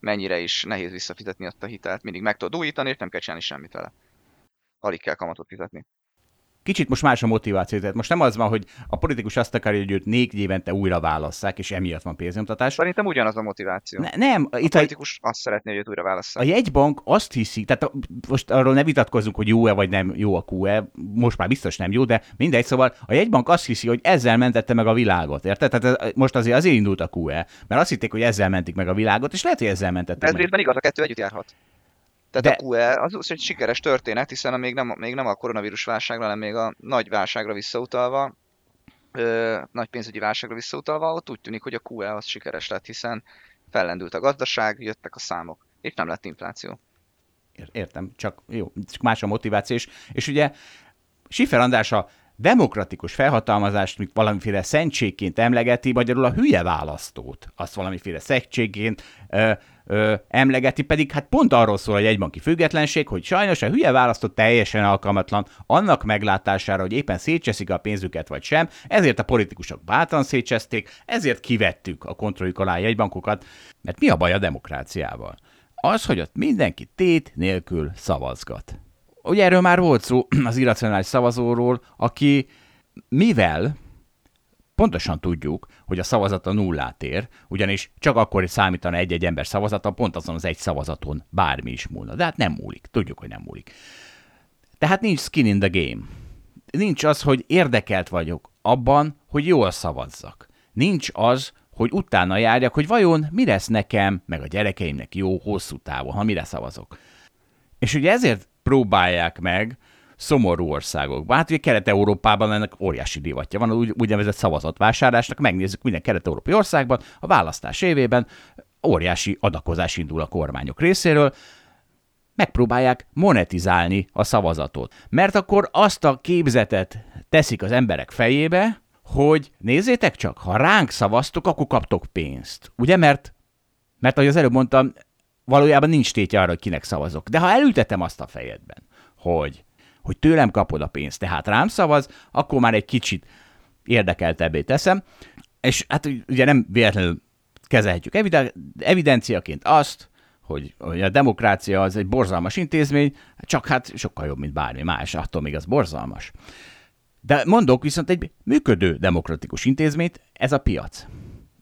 mennyire is nehéz visszafizetni azt a hitelt. Mindig meg tudod újítani, és nem kell csinálni semmit vele alig kell kamatot fizetni. Kicsit most más a motiváció. Tehát most nem az van, hogy a politikus azt akarja, hogy őt négy évente újra válasszák, és emiatt van pénznyomtatás. Szerintem ugyanaz a motiváció. Ne, nem. A itt politikus a... azt szeretné, hogy őt újra válasszák. A jegybank azt hiszi, tehát most arról ne vitatkozzunk, hogy jó-e vagy nem jó a QE, most már biztos nem jó, de mindegy, szóval a jegybank azt hiszi, hogy ezzel mentette meg a világot, érted? Tehát most azért azért indult a QE, mert azt hitték, hogy ezzel mentik meg a világot, és lehet, hogy ezzel mentette Ez meg. részben igaz, a kettő együtt járhat. Tehát De... a QE az, az egy sikeres történet, hiszen még nem, még nem a koronavírus válságra, hanem még a nagy válságra visszautalva, ö, nagy pénzügyi válságra visszautalva, ott úgy tűnik, hogy a QE az sikeres lett, hiszen fellendült a gazdaság, jöttek a számok, és nem lett infláció. Értem, csak jó, csak más a motiváció, és, és ugye Schiffer András a demokratikus felhatalmazást, mint valamiféle szentségként emlegeti, magyarul a hülye választót, azt valamiféle szentségként ö, ö, emlegeti, pedig hát pont arról szól a jegybanki függetlenség, hogy sajnos a hülye választott teljesen alkalmatlan annak meglátására, hogy éppen szétcseszik a pénzüket vagy sem, ezért a politikusok bátran szétcseszték, ezért kivettük a kontrolljuk alá a jegybankokat, mert mi a baj a demokráciával? Az, hogy ott mindenki tét nélkül szavazgat. Ugye erről már volt szó *clears throat* az irracionális szavazóról, aki mivel pontosan tudjuk, hogy a szavazata nullát ér, ugyanis csak akkor számítana egy-egy ember szavazata, pont azon az egy szavazaton bármi is múlna. De hát nem múlik, tudjuk, hogy nem múlik. Tehát nincs skin in the game. Nincs az, hogy érdekelt vagyok abban, hogy jól szavazzak. Nincs az, hogy utána járjak, hogy vajon mi lesz nekem, meg a gyerekeimnek jó hosszú távon, ha mire szavazok. És ugye ezért próbálják meg szomorú országokban. Hát ugye Kelet-Európában ennek óriási divatja van, úgy, úgynevezett szavazatvásárlásnak, megnézzük minden kelet-európai országban, a választás évében óriási adakozás indul a kormányok részéről, megpróbálják monetizálni a szavazatot. Mert akkor azt a képzetet teszik az emberek fejébe, hogy nézzétek csak, ha ránk szavaztok, akkor kaptok pénzt. Ugye, mert, mert ahogy az előbb mondtam, valójában nincs tétje arra, hogy kinek szavazok. De ha elültetem azt a fejedben, hogy, hogy tőlem kapod a pénzt, tehát rám szavaz, akkor már egy kicsit érdekeltebbé teszem, és hát ugye nem véletlenül kezelhetjük evidenciaként azt, hogy, hogy a demokrácia az egy borzalmas intézmény, csak hát sokkal jobb, mint bármi más, attól még az borzalmas. De mondok viszont egy működő demokratikus intézményt, ez a piac.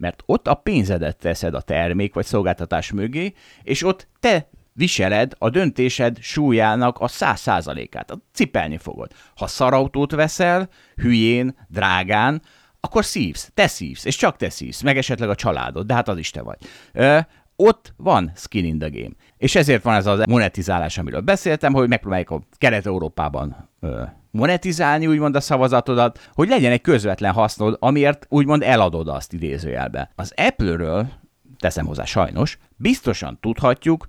Mert ott a pénzedet teszed a termék vagy szolgáltatás mögé, és ott te viseled a döntésed súlyának a száz százalékát. Cipelni fogod. Ha szarautót veszel, hülyén, drágán, akkor szívsz, te szívsz, és csak te szívsz, meg esetleg a családod, de hát az is te vagy. Ö, ott van skin in the game. És ezért van ez a monetizálás, amiről beszéltem, hogy megpróbáljuk a Kelet-Európában monetizálni úgymond a szavazatodat, hogy legyen egy közvetlen hasznod, amiért úgymond eladod azt idézőjelbe. Az Apple-ről, teszem hozzá sajnos, biztosan tudhatjuk,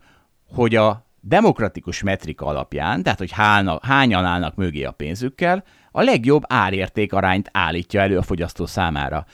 hogy a demokratikus metrika alapján, tehát hogy hálna, hányan állnak mögé a pénzükkel, a legjobb árérték arányt állítja elő a fogyasztó számára.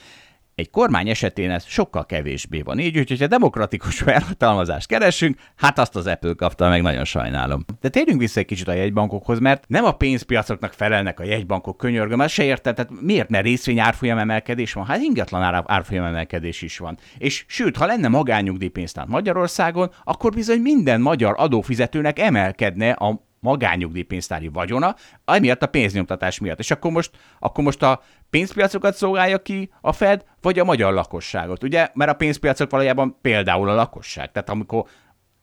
Egy kormány esetén ez sokkal kevésbé van így, úgyhogy ha demokratikus *laughs* felhatalmazást keresünk, hát azt az Apple kapta meg, nagyon sajnálom. De térjünk vissza egy kicsit a jegybankokhoz, mert nem a pénzpiacoknak felelnek a jegybankok könyörgöm, ezt se értem, tehát miért ne részvény árfolyam emelkedés van? Hát ingatlan árfolyam emelkedés is van. És sőt, ha lenne magányugdíjpénztár Magyarországon, akkor bizony minden magyar adófizetőnek emelkedne a magányugdíjpénztári vagyona, amiatt a pénznyomtatás miatt. És akkor most, akkor most a pénzpiacokat szolgálja ki a Fed, vagy a magyar lakosságot, ugye? Mert a pénzpiacok valójában például a lakosság. Tehát amikor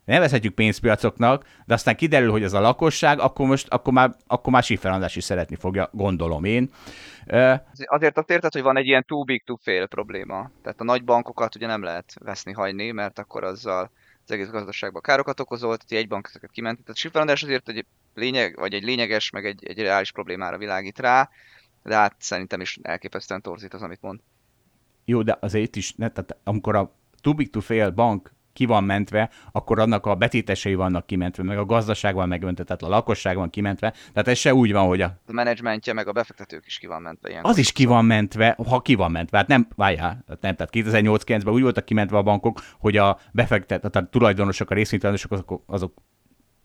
nevezhetjük pénzpiacoknak, de aztán kiderül, hogy az a lakosság, akkor most akkor már, akkor már Schiffer is szeretni fogja, gondolom én. Azért azt érted, hogy van egy ilyen too big to fail probléma. Tehát a nagy bankokat ugye nem lehet veszni hagyni, mert akkor azzal az egész gazdaságban károkat okozott, hogy egy bank ezeket kiment. Tehát Schiffer András azért egy lényeg, vagy egy lényeges, meg egy, egy reális problémára világít rá, de hát szerintem is elképesztően torzít az, amit mond. Jó, de azért is, ne, tehát amikor a too big to fail bank ki van mentve, akkor annak a betétesei vannak kimentve, meg a gazdaság van megmentve, tehát a lakosság van kimentve. Tehát ez se úgy van, hogy a... A menedzsmentje, meg a befektetők is ki van mentve. Ilyen az is ki van mentve, ha ki van mentve. Hát nem, várjál, nem, tehát 2008-9-ben úgy voltak kimentve a bankok, hogy a befektet, tehát a tulajdonosok, a részvénytulajdonosok azok, azok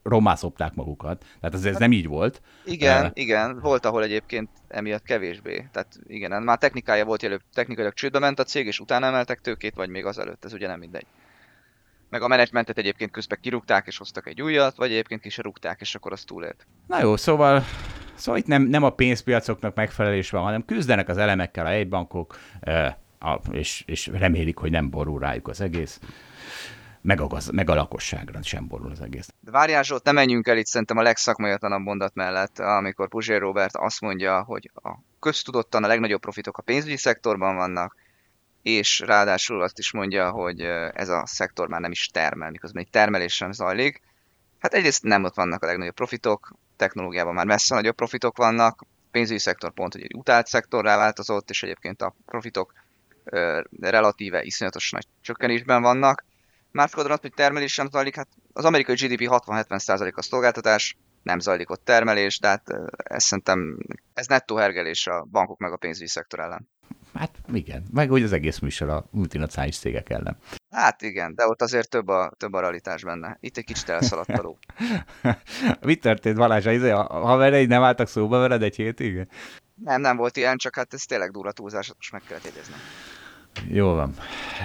rommá szopták magukat. Tehát ez, ez nem így volt. Igen, uh, igen, volt, ahol egyébként emiatt kevésbé. Tehát igen, már technikája volt jelöbb, technikailag csődbe ment a cég, és utána emeltek tőkét, vagy még azelőtt, ez ugye nem mindegy. Meg a menedzsmentet egyébként közben kirúgták, és hoztak egy újat, vagy egyébként ki se rúgták, és akkor az túlélt. Na jó, szóval Szóval itt nem, nem a pénzpiacoknak megfelelés van, hanem küzdenek az elemekkel a egybankok, és, és remélik, hogy nem borul rájuk az egész meg a, gaz, meg a lakosságra sem borul az egész. De várjál Zsolt, ne menjünk el itt szerintem a legszakmaiatlanabb mondat mellett, amikor Puzsér Robert azt mondja, hogy a köztudottan a legnagyobb profitok a pénzügyi szektorban vannak, és ráadásul azt is mondja, hogy ez a szektor már nem is termel, miközben egy termelés sem zajlik. Hát egyrészt nem ott vannak a legnagyobb profitok, technológiában már messze nagyobb profitok vannak, pénzügyi szektor pont, hogy egy utált szektorrá változott, és egyébként a profitok relatíve iszonyatos nagy csökkenésben vannak. Másik oldalon hogy termelés sem zajlik, hát az amerikai GDP 60-70% a szolgáltatás, nem zajlik ott termelés, de hát ez szerintem ez nettó hergelés a bankok meg a pénzügyi szektor ellen. Hát igen, meg hogy az egész műsor a multinacionális cégek ellen. Hát igen, de ott azért több a, több a realitás benne. Itt egy kicsit elszaladt a ló. *laughs* Mit történt Balázs? Izé, a havereid nem álltak szóba veled egy hétig? Nem, nem volt ilyen, csak hát ez tényleg durva túlzás, most meg kellett jegyezni. Jó van.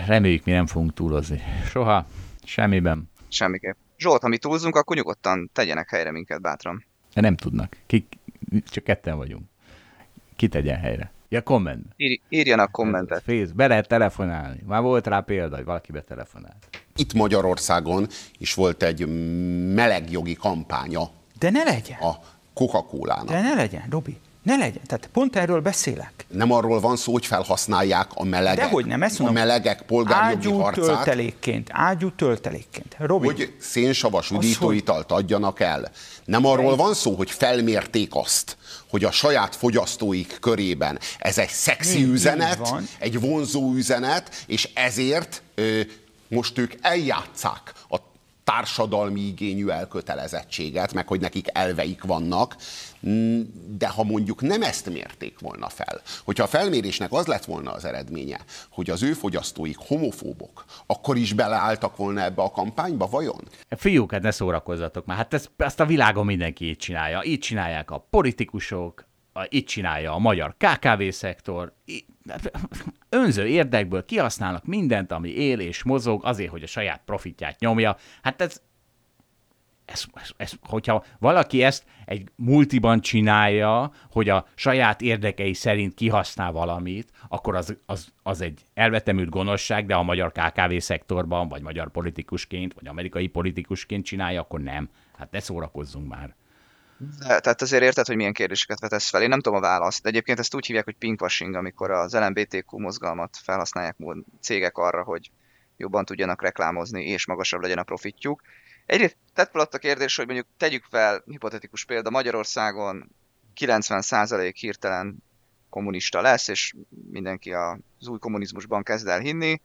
Reméljük, mi nem fogunk túlozni. Soha. Semmiben. Semmiképp. Zsolt, ha mi túlzunk, akkor nyugodtan tegyenek helyre minket bátran. De nem tudnak. Kik, csak ketten vagyunk. Ki tegyen helyre? Ja, komment. Ír, írjanak kommentet. Fész, be lehet telefonálni. Már volt rá példa, hogy valaki betelefonált. Itt Magyarországon is volt egy melegjogi kampánya De ne legyen. a Coca-Cola-nak. De ne legyen, Robi. Ne legyen. Tehát pont erről beszélek. Nem arról van szó, hogy felhasználják a melegek, Dehogy nem, ezt a mondom. melegek polgárjogi Ágyú harcát, töltelékként. Ágyú töltelékként. Robi, hogy szénsavas üdítőitalt adjanak el. Nem arról van szó, hogy felmérték azt, hogy a saját fogyasztóik körében ez egy szexi így üzenet, egy vonzó üzenet, és ezért ö, most ők eljátszák a társadalmi igényű elkötelezettséget, meg hogy nekik elveik vannak, de ha mondjuk nem ezt mérték volna fel, hogyha a felmérésnek az lett volna az eredménye, hogy az ő fogyasztóik homofóbok, akkor is beleálltak volna ebbe a kampányba, vajon? Fiúk, hát ne szórakozzatok már. Hát ezt, ezt a világon mindenki így csinálja. Így csinálják a politikusok, így csinálja a magyar KKV-szektor. Önző érdekből kihasználnak mindent, ami él és mozog, azért, hogy a saját profitját nyomja. Hát ez, ez, ez, ez, hogyha valaki ezt egy multiban csinálja, hogy a saját érdekei szerint kihasznál valamit, akkor az, az, az egy elvetemült gonoszság, de a magyar KKV szektorban, vagy magyar politikusként, vagy amerikai politikusként csinálja, akkor nem. Hát ne szórakozzunk már. De, tehát azért érted, hogy milyen kérdéseket vetesz fel. Én nem tudom a választ. De egyébként ezt úgy hívják, hogy pinkwashing, amikor az LMBTQ mozgalmat felhasználják cégek arra, hogy jobban tudjanak reklámozni, és magasabb legyen a profitjuk. Egyrészt tett fel a kérdés, hogy mondjuk tegyük fel, hipotetikus példa, Magyarországon 90% hirtelen kommunista lesz, és mindenki az új kommunizmusban kezd el hinni,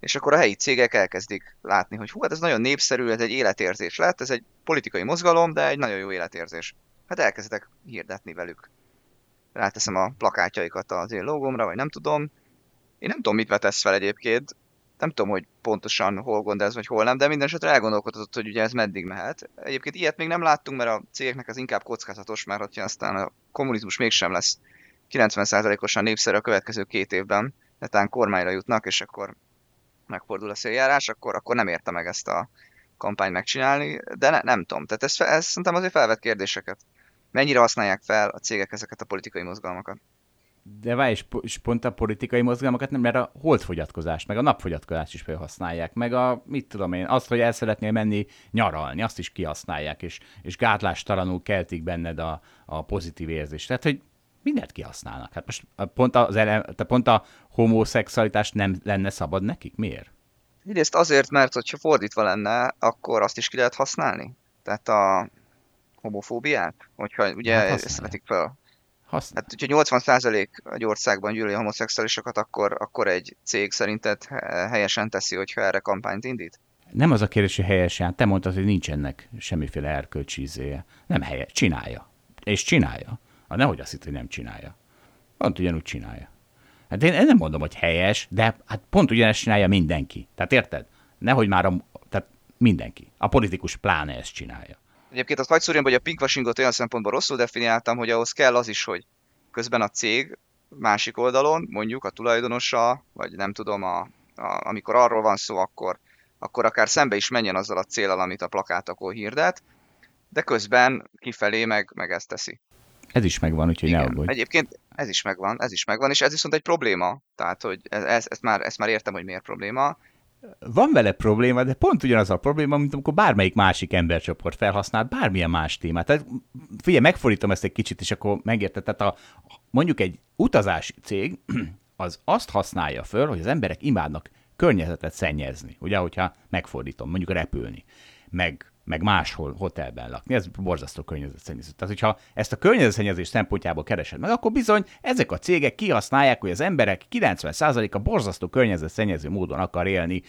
és akkor a helyi cégek elkezdik látni, hogy hú, hát ez nagyon népszerű, ez egy életérzés lett, ez egy politikai mozgalom, de egy nagyon jó életérzés. Hát elkezdek hirdetni velük. Ráteszem a plakátjaikat az én logomra, vagy nem tudom. Én nem tudom, mit vetesz fel egyébként, nem tudom, hogy pontosan hol gondolsz, vagy hol nem, de minden esetre elgondolkodott, hogy ugye ez meddig mehet. Egyébként ilyet még nem láttunk, mert a cégeknek ez inkább kockázatos, mert hogyha aztán a kommunizmus mégsem lesz 90%-osan népszerű a következő két évben, netán kormányra jutnak, és akkor megfordul a széljárás, akkor, akkor nem érte meg ezt a kampányt megcsinálni, de ne, nem tudom. Tehát ez, ez szerintem azért felvet kérdéseket. Mennyire használják fel a cégek ezeket a politikai mozgalmakat? De várj, és, po- és pont a politikai mozgalmakat nem, mert a holdfogyatkozást, meg a napfogyatkozást is felhasználják, meg a, mit tudom én, azt, hogy el szeretnél menni nyaralni, azt is kihasználják, és, és gátlástalanul keltik benned a, a pozitív érzést. Tehát, hogy mindent kihasználnak. Hát most pont, az ele, tehát pont a homoszexualitás nem lenne szabad nekik? Miért? Egyrészt azért, mert hogyha fordítva lenne, akkor azt is ki lehet használni. Tehát a homofóbiát, hogyha ugye Hát vetik fel. Használ. Hát, hogyha 80% egy országban gyűlöli a homoszexuálisokat, akkor, akkor egy cég szerinted he- helyesen teszi, hogyha erre kampányt indít? Nem az a kérdés, hogy helyesen. Te mondtad, hogy nincs ennek semmiféle erkölcsi izéje. Nem helyes. Csinálja. És csinálja. Hát nehogy azt hitt, hogy nem csinálja. Pont ugyanúgy csinálja. Hát én én nem mondom, hogy helyes, de hát pont ugyanezt csinálja mindenki. Tehát érted? Nehogy már a, tehát mindenki. A politikus pláne ezt csinálja. Egyébként azt hagyd szúrjam, hogy a pinkwashingot olyan szempontból rosszul definiáltam, hogy ahhoz kell az is, hogy közben a cég másik oldalon, mondjuk a tulajdonosa, vagy nem tudom, a, a, amikor arról van szó, akkor, akkor akár szembe is menjen azzal a célral, amit a plakátokon hirdet, de közben kifelé meg, meg ezt teszi. Ez is megvan, úgyhogy ne Igen. aggódj. Egyébként ez is megvan, ez is megvan, és ez viszont egy probléma. Tehát, hogy ez, ez, ezt, már, ezt már értem, hogy miért probléma. Van vele probléma, de pont ugyanaz a probléma, mint amikor bármelyik másik embercsoport felhasznál bármilyen más témát. Tehát figyelj, megfordítom ezt egy kicsit, és akkor megérted. Tehát a, mondjuk egy utazási cég *clears throat* az azt használja föl, hogy az emberek imádnak környezetet szennyezni. Ugye, hogyha megfordítom, mondjuk repülni, meg, meg máshol hotelben lakni. Ez borzasztó környezetszennyező. Tehát, hogyha ezt a környezetszennyezés szempontjából keresed meg, akkor bizony ezek a cégek kihasználják, hogy az emberek 90%-a borzasztó környezetszennyező módon akar élni,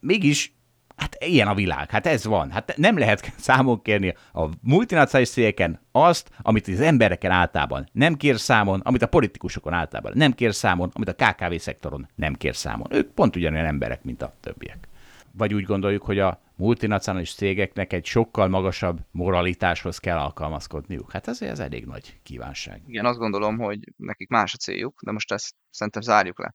mégis Hát ilyen a világ, hát ez van. Hát nem lehet *laughs* számon kérni a multinacionális cégeken azt, amit az embereken általában nem kér számon, amit a politikusokon általában nem kér számon, amit a KKV szektoron nem kér számon. Ők pont ugyanolyan emberek, mint a többiek. Vagy úgy gondoljuk, hogy a multinacionális cégeknek egy sokkal magasabb moralitáshoz kell alkalmazkodniuk. Hát ez, ez elég nagy kívánság. Igen, azt gondolom, hogy nekik más a céljuk, de most ezt szerintem zárjuk le.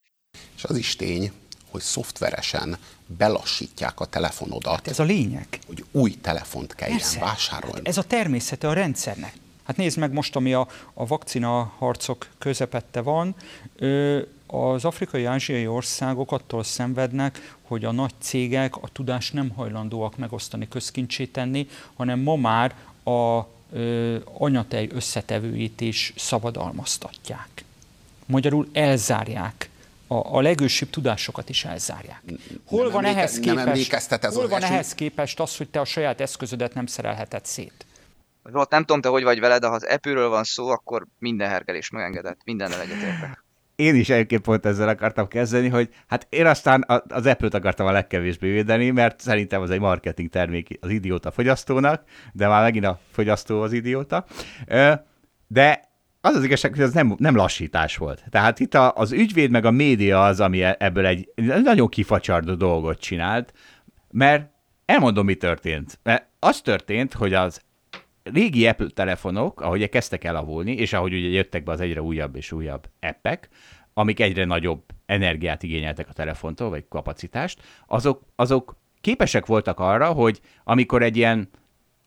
És az is tény, hogy szoftveresen belassítják a telefonodat, Ez a lényeg. hogy új telefont kelljen Persze. vásárolni. Ez a természete a rendszernek. Hát nézd meg most, ami a, a vakcina harcok közepette van, ö, az afrikai-ázsiai országok attól szenvednek, hogy a nagy cégek a tudást nem hajlandóak megosztani, közkincsé tenni, hanem ma már a ö, anyatej összetevőit is szabadalmaztatják. Magyarul elzárják a, a legősibb tudásokat is elzárják. Hol Nem van, emléke- ehhez nem képest, ez hol az van ehhez képest az, hogy te a saját eszközödet nem szerelheted szét? Zsolt, nem tudom, te hogy vagy vele, de ha az epőről van szó, akkor minden hergelés megengedett. Mindennel egyetértek. Én is egyébként pont ezzel akartam kezdeni, hogy hát én aztán az Apple-t akartam a legkevésbé védeni, mert szerintem az egy marketing termék az idióta fogyasztónak, de már megint a fogyasztó az idióta. De az az igazság, hogy ez nem, nem lassítás volt. Tehát itt a, az ügyvéd meg a média az, ami e- ebből egy nagyon kifacsardó dolgot csinált, mert elmondom, mi történt. Mert az történt, hogy az régi Apple telefonok, ahogy kezdtek elavulni, és ahogy ugye jöttek be az egyre újabb és újabb appek, amik egyre nagyobb energiát igényeltek a telefontól, vagy kapacitást, azok, azok képesek voltak arra, hogy amikor egy ilyen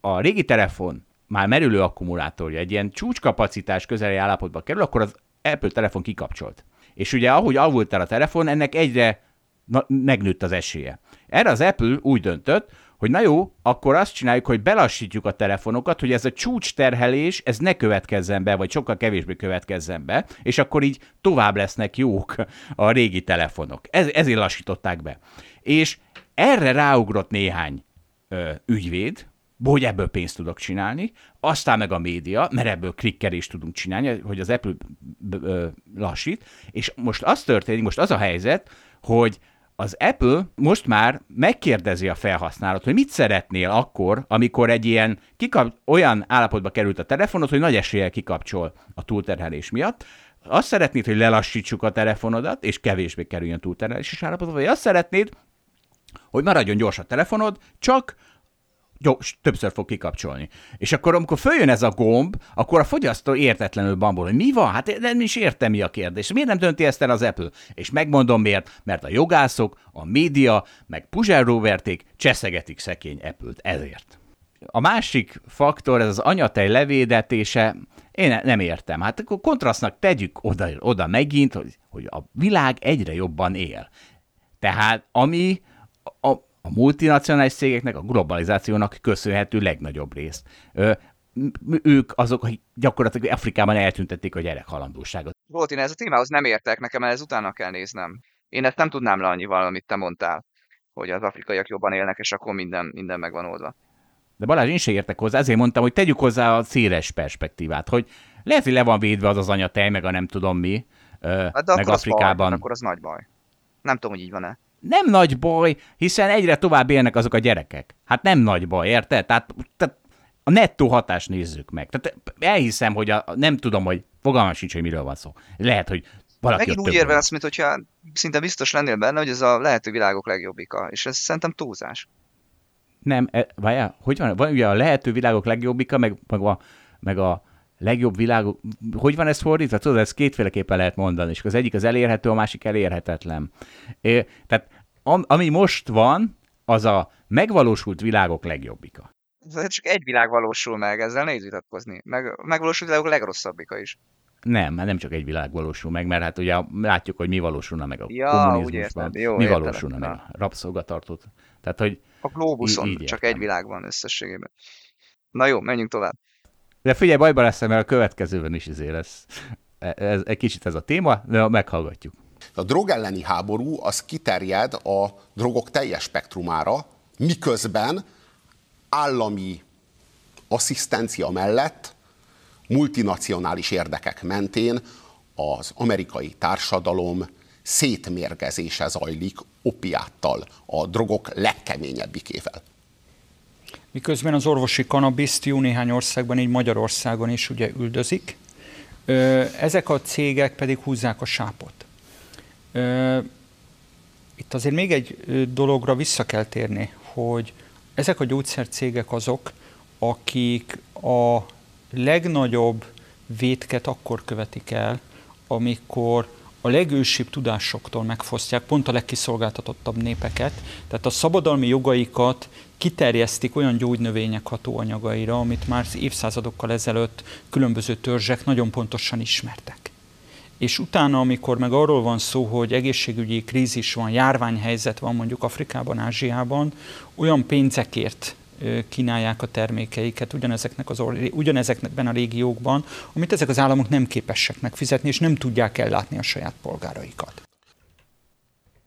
a régi telefon már merülő akkumulátorja egy ilyen csúcskapacitás közeli állapotba kerül, akkor az Apple telefon kikapcsolt. És ugye ahogy alvult el a telefon, ennek egyre na, megnőtt az esélye. Erre az Apple úgy döntött, hogy na jó, akkor azt csináljuk, hogy belassítjuk a telefonokat, hogy ez a csúcs terhelés, ez ne következzen be, vagy sokkal kevésbé következzen be, és akkor így tovább lesznek jók a régi telefonok. Ez, ezért lassították be. És erre ráugrott néhány ö, ügyvéd, hogy ebből pénzt tudok csinálni, aztán meg a média, mert ebből klikkerést tudunk csinálni, hogy az Apple lassít, és most az történik, most az a helyzet, hogy az Apple most már megkérdezi a felhasználót, hogy mit szeretnél akkor, amikor egy ilyen kikap, olyan állapotba került a telefonod, hogy nagy eséllyel kikapcsol a túlterhelés miatt. Azt szeretnéd, hogy lelassítsuk a telefonodat, és kevésbé kerüljön túlterheléses állapotba, vagy azt szeretnéd, hogy maradjon gyors a telefonod, csak többször fog kikapcsolni. És akkor, amikor följön ez a gomb, akkor a fogyasztó értetlenül bambol, hogy mi van? Hát nem is értem, mi a kérdés. Miért nem dönti ezt el az Apple? És megmondom miért, mert a jogászok, a média, meg Puzsár Roberték cseszegetik szekény Apple-t ezért. A másik faktor, ez az anyatej levédetése, én ne- nem értem. Hát akkor kontrasztnak tegyük oda, oda megint, hogy, hogy a világ egyre jobban él. Tehát ami a, a multinacionális cégeknek, a globalizációnak köszönhető legnagyobb részt. Ö, ők azok, akik gyakorlatilag Afrikában eltüntették a gyerekhalandóságot. Volt, én ez a témához nem értek, nekem ez utána kell néznem. Én ezt nem tudnám le annyival, amit te mondtál, hogy az afrikaiak jobban élnek, és akkor minden, minden megvan oldva. De Balázs, én se értek hozzá, ezért mondtam, hogy tegyük hozzá a széles perspektívát, hogy lehet, hogy le van védve az az anyatej, meg a nem tudom mi, Hát de meg akkor az baj, Afrikában. akkor az nagy baj. Nem tudom, hogy így van-e. Nem nagy baj, hiszen egyre tovább élnek azok a gyerekek. Hát nem nagy baj, érted? Tehát, tehát a nettó hatást nézzük meg. Tehát elhiszem, hogy a, nem tudom, hogy fogalmam sincs, hogy miről van szó. Lehet, hogy valaki Megint úgy több érve van. azt, mintha szinte biztos lennél benne, hogy ez a lehető világok legjobbika, és ez szerintem túlzás. Nem, e, várjál, hogy van? Van ugye a lehető világok legjobbika, meg, meg, a, meg a legjobb világok, hogy van ez fordítva? Tudod, ezt kétféleképpen lehet mondani, és az egyik az elérhető, a másik elérhetetlen. É, tehát am, ami most van, az a megvalósult világok legjobbika. Ez csak egy világ valósul meg, ezzel nehéz vitatkozni. Meg, megvalósult világok legrosszabbika is. Nem, hát nem csak egy világ valósul meg, mert hát ugye látjuk, hogy mi valósulna meg a Ja, kommunizmusban, érted. Jó, mi értelek. valósulna meg a rabszolgatartót. Tehát, hogy A glóbuszon Így- így csak értem. egy világ van összességében. Na jó, menjünk tovább. De figyelj, bajba lesz, mert a következőben is izé lesz. E- Ez, egy kicsit ez a téma, de meghallgatjuk. A drog elleni háború az kiterjed a drogok teljes spektrumára, miközben állami asszisztencia mellett multinacionális érdekek mentén az amerikai társadalom szétmérgezése zajlik opiáttal, a drogok legkeményebbikével. Miközben az orvosi kanabiszt jó néhány országban, így Magyarországon is ugye üldözik, ezek a cégek pedig húzzák a sápot. Itt azért még egy dologra vissza kell térni, hogy ezek a gyógyszercégek azok, akik a legnagyobb vétket akkor követik el, amikor a legősibb tudásoktól megfosztják pont a legkiszolgáltatottabb népeket, tehát a szabadalmi jogaikat kiterjesztik olyan gyógynövények hatóanyagaira, amit már évszázadokkal ezelőtt különböző törzsek nagyon pontosan ismertek. És utána, amikor meg arról van szó, hogy egészségügyi krízis van, járványhelyzet van mondjuk Afrikában, Ázsiában, olyan pénzekért kínálják a termékeiket ugyanezeknek az, ugyanezekben a régiókban, amit ezek az államok nem képesek megfizetni, és nem tudják ellátni a saját polgáraikat.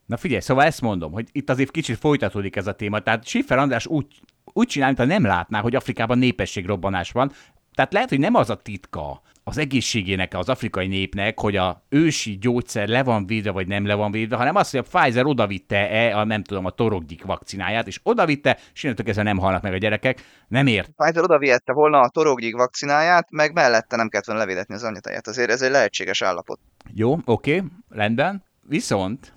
Na figyelj, szóval ezt mondom, hogy itt azért kicsit folytatódik ez a téma. Tehát Schiffer András úgy, úgy csinál, mintha nem látná, hogy Afrikában népességrobbanás van. Tehát lehet, hogy nem az a titka az egészségének az afrikai népnek, hogy a ősi gyógyszer le van védve, vagy nem le van védve, hanem az, hogy a Pfizer odavitte-e a, nem tudom, a torokgyik vakcináját, és odavitte, és innentől kezdve nem halnak meg a gyerekek. Nem ért. Pfizer odaviette volna a torokgyik vakcináját, meg mellette nem kellett volna levédetni az anyatáját. Azért ez egy lehetséges állapot. Jó, oké, okay, rendben. Viszont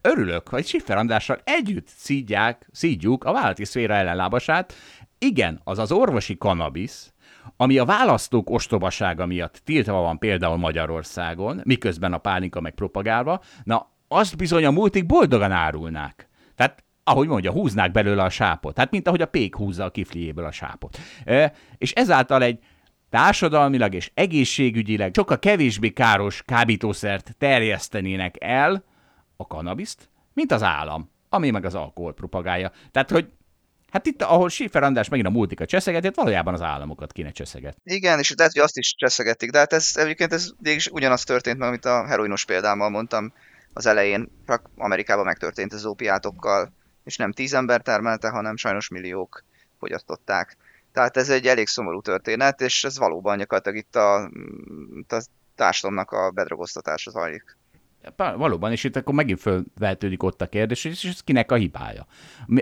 örülök, hogy Siffer Andrással együtt szídják, szídjuk a vállalati szféra ellenlábasát. Igen, az az orvosi kanabisz, ami a választók ostobasága miatt tiltva van például Magyarországon, miközben a pánika meg propagálva, na azt bizony a multik boldogan árulnák. Tehát ahogy mondja, húznák belőle a sápot. Tehát, mint ahogy a pék húzza a kifliéből a sápot. E, és ezáltal egy társadalmilag és egészségügyileg sokkal kevésbé káros kábítószert terjesztenének el a kanabiszt, mint az állam, ami meg az alkohol propagálja. Tehát, hogy Hát itt, ahol Schiffer András megint a multikat cseszegetett, valójában az államokat kéne cseszeget. Igen, és lehet, hogy azt is cseszegetik, de hát ez egyébként ez is ugyanaz történt, meg, amit a heroinos példámmal mondtam az elején, csak Amerikában megtörtént az opiátokkal, és nem tíz ember termelte, hanem sajnos milliók fogyasztották. Tehát ez egy elég szomorú történet, és ez valóban gyakorlatilag itt a, a társadalomnak a bedrogoztatása zajlik. Valóban, és itt akkor megint fölvetődik ott a kérdés, és ez kinek a hibája.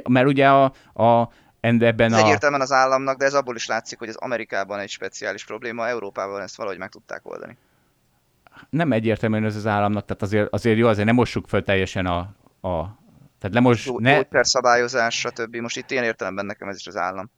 Mert ugye a, a ebben ez a... egyértelműen az államnak, de ez abból is látszik, hogy az Amerikában egy speciális probléma, Európában ezt valahogy meg tudták oldani. Nem egyértelműen ez az államnak, tehát azért, azért jó, azért nem mossuk föl teljesen a, a tehát lemos, Jó, ne... szabályozás, stb. Most itt ilyen értelemben nekem ez is az állam.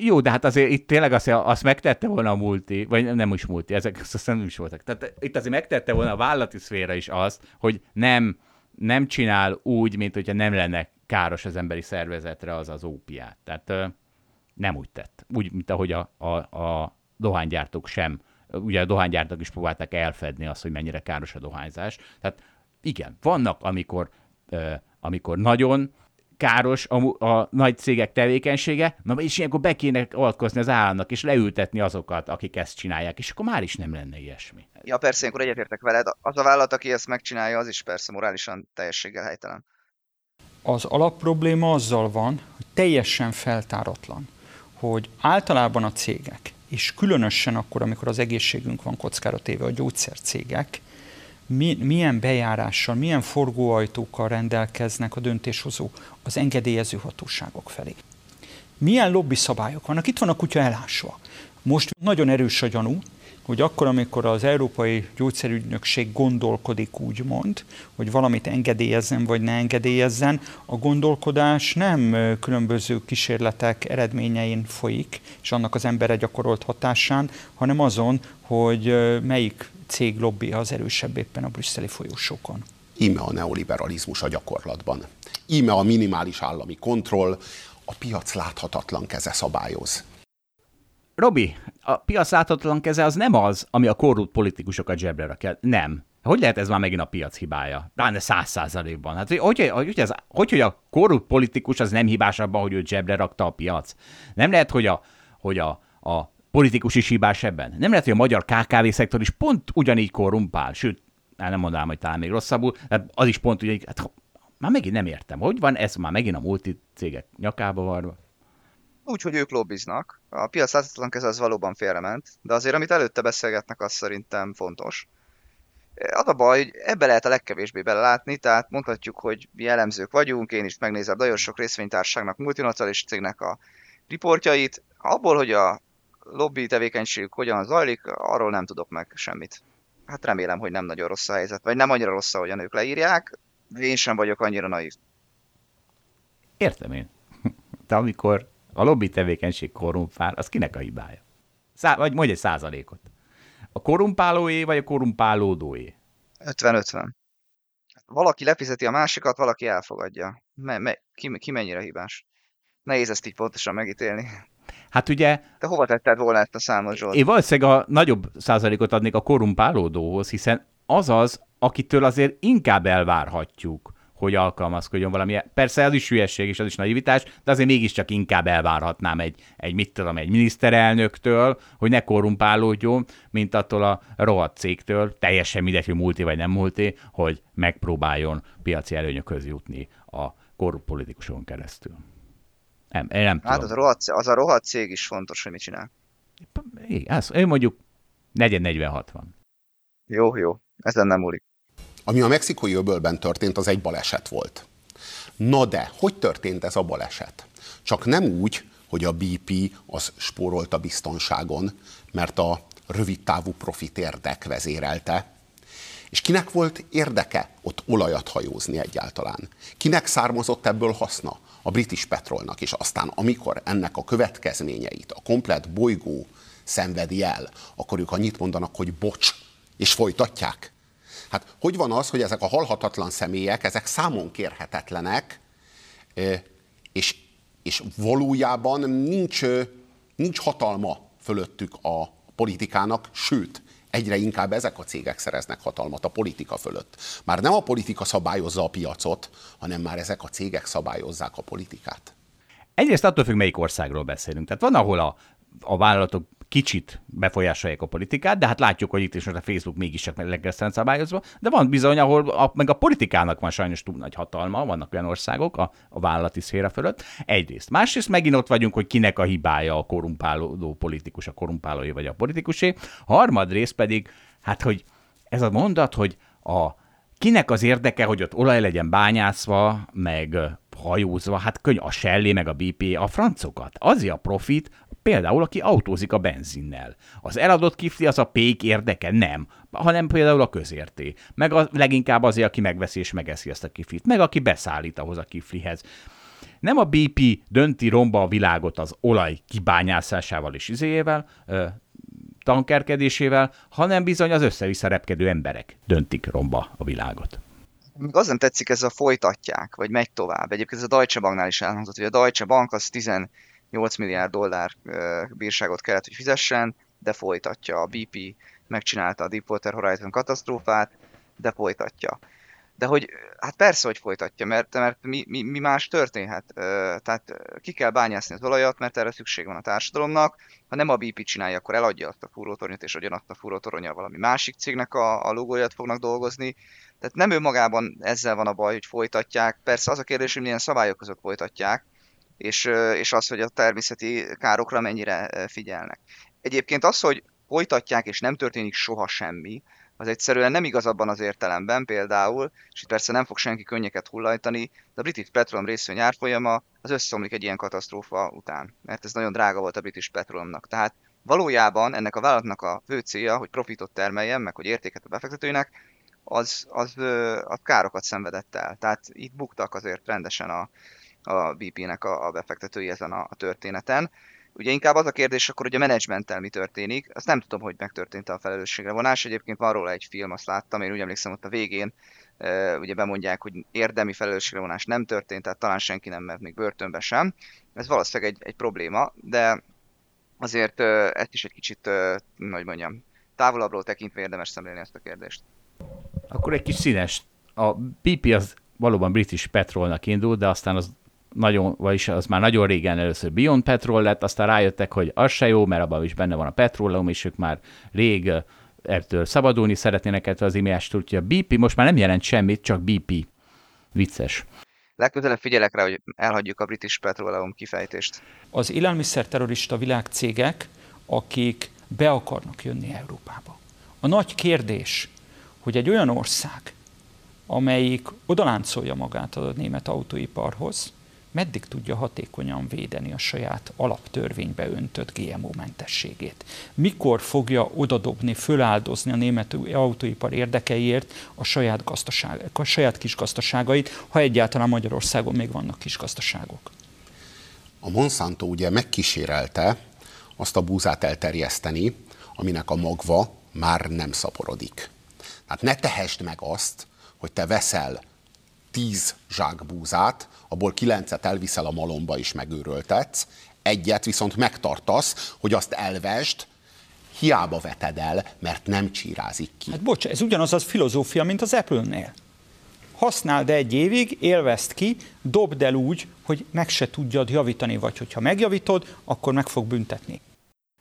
Jó, de hát azért itt tényleg azt, azt megtette volna a multi, vagy nem is multi, ezek azt nem is voltak. Tehát itt azért megtette volna a vállalati szféra is azt, hogy nem, nem csinál úgy, mint hogyha nem lenne káros az emberi szervezetre az az ópiát. Tehát nem úgy tett. Úgy, mint ahogy a, a, a dohánygyártók sem. Ugye a dohánygyártók is próbálták elfedni azt, hogy mennyire káros a dohányzás. Tehát igen, vannak, amikor, amikor nagyon káros a, a nagy cégek tevékenysége, na és ilyenkor be kéne avatkozni az államnak, és leültetni azokat, akik ezt csinálják, és akkor már is nem lenne ilyesmi. Ja, persze, akkor egyetértek veled. Az a vállalat, aki ezt megcsinálja, az is persze morálisan teljességgel helytelen. Az alapprobléma azzal van, hogy teljesen feltáratlan, hogy általában a cégek, és különösen akkor, amikor az egészségünk van kockára téve a gyógyszercégek, mi, milyen bejárással, milyen forgóajtókkal rendelkeznek a döntéshozók az engedélyező hatóságok felé. Milyen lobby szabályok vannak? Itt van a kutya elásva. Most nagyon erős a gyanú, hogy akkor, amikor az Európai Gyógyszerügynökség gondolkodik úgymond, hogy valamit engedélyezzen vagy ne engedélyezzen, a gondolkodás nem különböző kísérletek eredményein folyik, és annak az emberre gyakorolt hatásán, hanem azon, hogy melyik cég lobby az erősebb éppen a brüsszeli folyósókon. Íme a neoliberalizmus a gyakorlatban. Íme a minimális állami kontroll, a piac láthatatlan keze szabályoz. Robi, a piac láthatatlan keze az nem az, ami a korrupt politikusokat zsebre rakja. Nem. Hogy lehet ez már megint a piac hibája? Pláne száz százalékban. Hát hogy, hogy, hogy, ez, hogy, hogy a korrupt politikus az nem hibás abban, hogy őt zsebre rakta a piac? Nem lehet, hogy a, hogy a, a politikus is hibás ebben. Nem lehet, hogy a magyar KKV-szektor is pont ugyanígy korrumpál, sőt, nem mondanám, hogy talán még rosszabbul, az is pont ugyanígy, hát, már megint nem értem, hogy van ez már megint a multi cégek nyakába varva. Úgy, hogy ők lobbiznak. A piac láthatatlan keze az valóban félrement, de azért, amit előtte beszélgetnek, az szerintem fontos. Az a baj, hogy ebbe lehet a legkevésbé belelátni, tehát mondhatjuk, hogy mi elemzők vagyunk, én is megnézem nagyon sok részvénytárságnak, multinacionalis cégnek a riportjait, abból, hogy a lobby tevékenységük hogyan zajlik, arról nem tudok meg semmit. Hát remélem, hogy nem nagyon rossz a helyzet, vagy nem annyira rossz, ahogy a nők leírják, de én sem vagyok annyira naív. Értem én. *laughs* De amikor a lobby tevékenység korrumpál, az kinek a hibája? Szá- vagy mondj egy százalékot. A korrumpálóé, vagy a korrumpálódóé? 50-50. Valaki lefizeti a másikat, valaki elfogadja. Me, me, ki, ki mennyire hibás? Nehéz ezt így pontosan megítélni. Hát ugye... Te hova tetted volna ezt a számot, Zsolt? Én valószínűleg a nagyobb százalékot adnék a korumpálódóhoz, hiszen az az, akitől azért inkább elvárhatjuk, hogy alkalmazkodjon valami. Persze ez is hülyesség és ez is naivitás, de azért mégiscsak inkább elvárhatnám egy, egy mit tudom, egy miniszterelnöktől, hogy ne korrumpálódjon, mint attól a rohadt cégtől, teljesen mindegy, hogy multi vagy nem multi, hogy megpróbáljon piaci előnyökhöz jutni a korrupt politikuson keresztül. Nem, én nem hát tudom. az a, rohadt, az a rohadt cég is fontos, hogy mit csinál. Igen, az, ő mondjuk 40-40-60. Jó, jó, ezen nem múlik. Ami a mexikói öbölben történt, az egy baleset volt. Na de, hogy történt ez a baleset? Csak nem úgy, hogy a BP az spórolt a biztonságon, mert a rövidtávú profit érdek vezérelte. És kinek volt érdeke ott olajat hajózni egyáltalán? Kinek származott ebből haszna? A British Petrolnak, és aztán amikor ennek a következményeit a komplet bolygó szenvedi el, akkor ők annyit mondanak, hogy bocs, és folytatják. Hát hogy van az, hogy ezek a halhatatlan személyek, ezek számon kérhetetlenek, és, és valójában nincs, nincs hatalma fölöttük a politikának, sőt, egyre inkább ezek a cégek szereznek hatalmat a politika fölött. Már nem a politika szabályozza a piacot, hanem már ezek a cégek szabályozzák a politikát. Egyrészt attól függ, melyik országról beszélünk. Tehát van, ahol a, a vállalatok kicsit befolyásolják a politikát, de hát látjuk, hogy itt is a Facebook mégis csak legkesztelen szabályozva, de van bizony, ahol a, meg a politikának van sajnos túl nagy hatalma, vannak olyan országok a, a vállalati szféra fölött. Egyrészt. Másrészt megint ott vagyunk, hogy kinek a hibája a korumpálódó politikus, a korumpálói vagy a politikusé. Harmadrészt pedig, hát hogy ez a mondat, hogy a kinek az érdeke, hogy ott olaj legyen bányászva, meg hajózva, hát könny, a Shelley, meg a BP, a francokat. Azért a profit, Például, aki autózik a benzinnel. Az eladott kifli az a pék érdeke? Nem, hanem például a közérté. Meg a, leginkább azért, aki megveszi és megeszi ezt a kiflit. Meg aki beszállít ahhoz a kiflihez. Nem a BP dönti romba a világot az olaj kibányászásával és izéjével, tankerkedésével, hanem bizony az össze-vissza emberek döntik romba a világot. Még az nem tetszik, ez a folytatják, vagy megy tovább. Egyébként ez a Deutsche Banknál is elhangzott, hogy a Deutsche Bank az 10 8 milliárd dollár bírságot kellett, hogy fizessen, de folytatja. A BP megcsinálta a Deepwater Horizon katasztrófát, de folytatja. De hogy, hát persze, hogy folytatja, mert, mert mi, mi, mi más történhet. Tehát ki kell bányászni az olajat, mert erre szükség van a társadalomnak. Ha nem a BP csinálja, akkor eladja azt a fúrótornyot, és ugyanazt a fúrótornyal valami másik cégnek a, a logóját fognak dolgozni. Tehát nem önmagában ezzel van a baj, hogy folytatják. Persze az a kérdés, hogy milyen szabályok között folytatják, és, és az, hogy a természeti károkra mennyire figyelnek. Egyébként az, hogy folytatják és nem történik soha semmi, az egyszerűen nem igaz abban az értelemben például, és itt persze nem fog senki könnyeket hullajtani, de a British Petroleum részvény árfolyama az összeomlik egy ilyen katasztrófa után, mert ez nagyon drága volt a British Petroleumnak. Tehát valójában ennek a vállalatnak a fő célja, hogy profitot termeljen, meg hogy értéket a befektetőinek, az, az, az károkat szenvedett el. Tehát itt buktak azért rendesen a, a BP-nek a, a befektetői ezen a, a történeten. Ugye inkább az a kérdés akkor, hogy a menedzsmenttel mi történik. Azt nem tudom, hogy megtörtént a felelősségre vonás. Egyébként van róla egy film, azt láttam, én úgy emlékszem ott a végén, ugye bemondják, hogy érdemi felelősségre vonás nem történt, tehát talán senki nem mert még börtönbe sem. Ez valószínűleg egy, egy probléma, de azért ezt is egy kicsit, hogy mondjam, távolabbról tekintve érdemes szemlélni ezt a kérdést. Akkor egy kis színes. A BP az valóban British Petrolnak indult, de aztán az nagyon, vagyis az már nagyon régen először Beyond Petrol lett, aztán rájöttek, hogy az se jó, mert abban is benne van a petróleum, és ők már rég ettől szabadulni szeretnének ettől az imást, úgyhogy a BP most már nem jelent semmit, csak BP. Vicces. Legközelebb figyelek rá, hogy elhagyjuk a British Petroleum kifejtést. Az élelmiszerterrorista világcégek, akik be akarnak jönni Európába. A nagy kérdés, hogy egy olyan ország, amelyik odaláncolja magát a német autóiparhoz, meddig tudja hatékonyan védeni a saját alaptörvénybe öntött GMO mentességét. Mikor fogja odadobni, föláldozni a német autóipar érdekeiért a saját, gazdaság, a saját kis gazdaságait, ha egyáltalán Magyarországon még vannak kis gazdaságok. A Monsanto ugye megkísérelte azt a búzát elterjeszteni, aminek a magva már nem szaporodik. Hát ne tehesd meg azt, hogy te veszel tíz zsák búzát, abból kilencet elviszel a malomba és megőröltetsz, egyet viszont megtartasz, hogy azt elvesd, hiába veted el, mert nem csírázik ki. Hát bocs, ez ugyanaz az filozófia, mint az Apple-nél. Használd egy évig, élvezd ki, dobd el úgy, hogy meg se tudjad javítani, vagy hogyha megjavítod, akkor meg fog büntetni.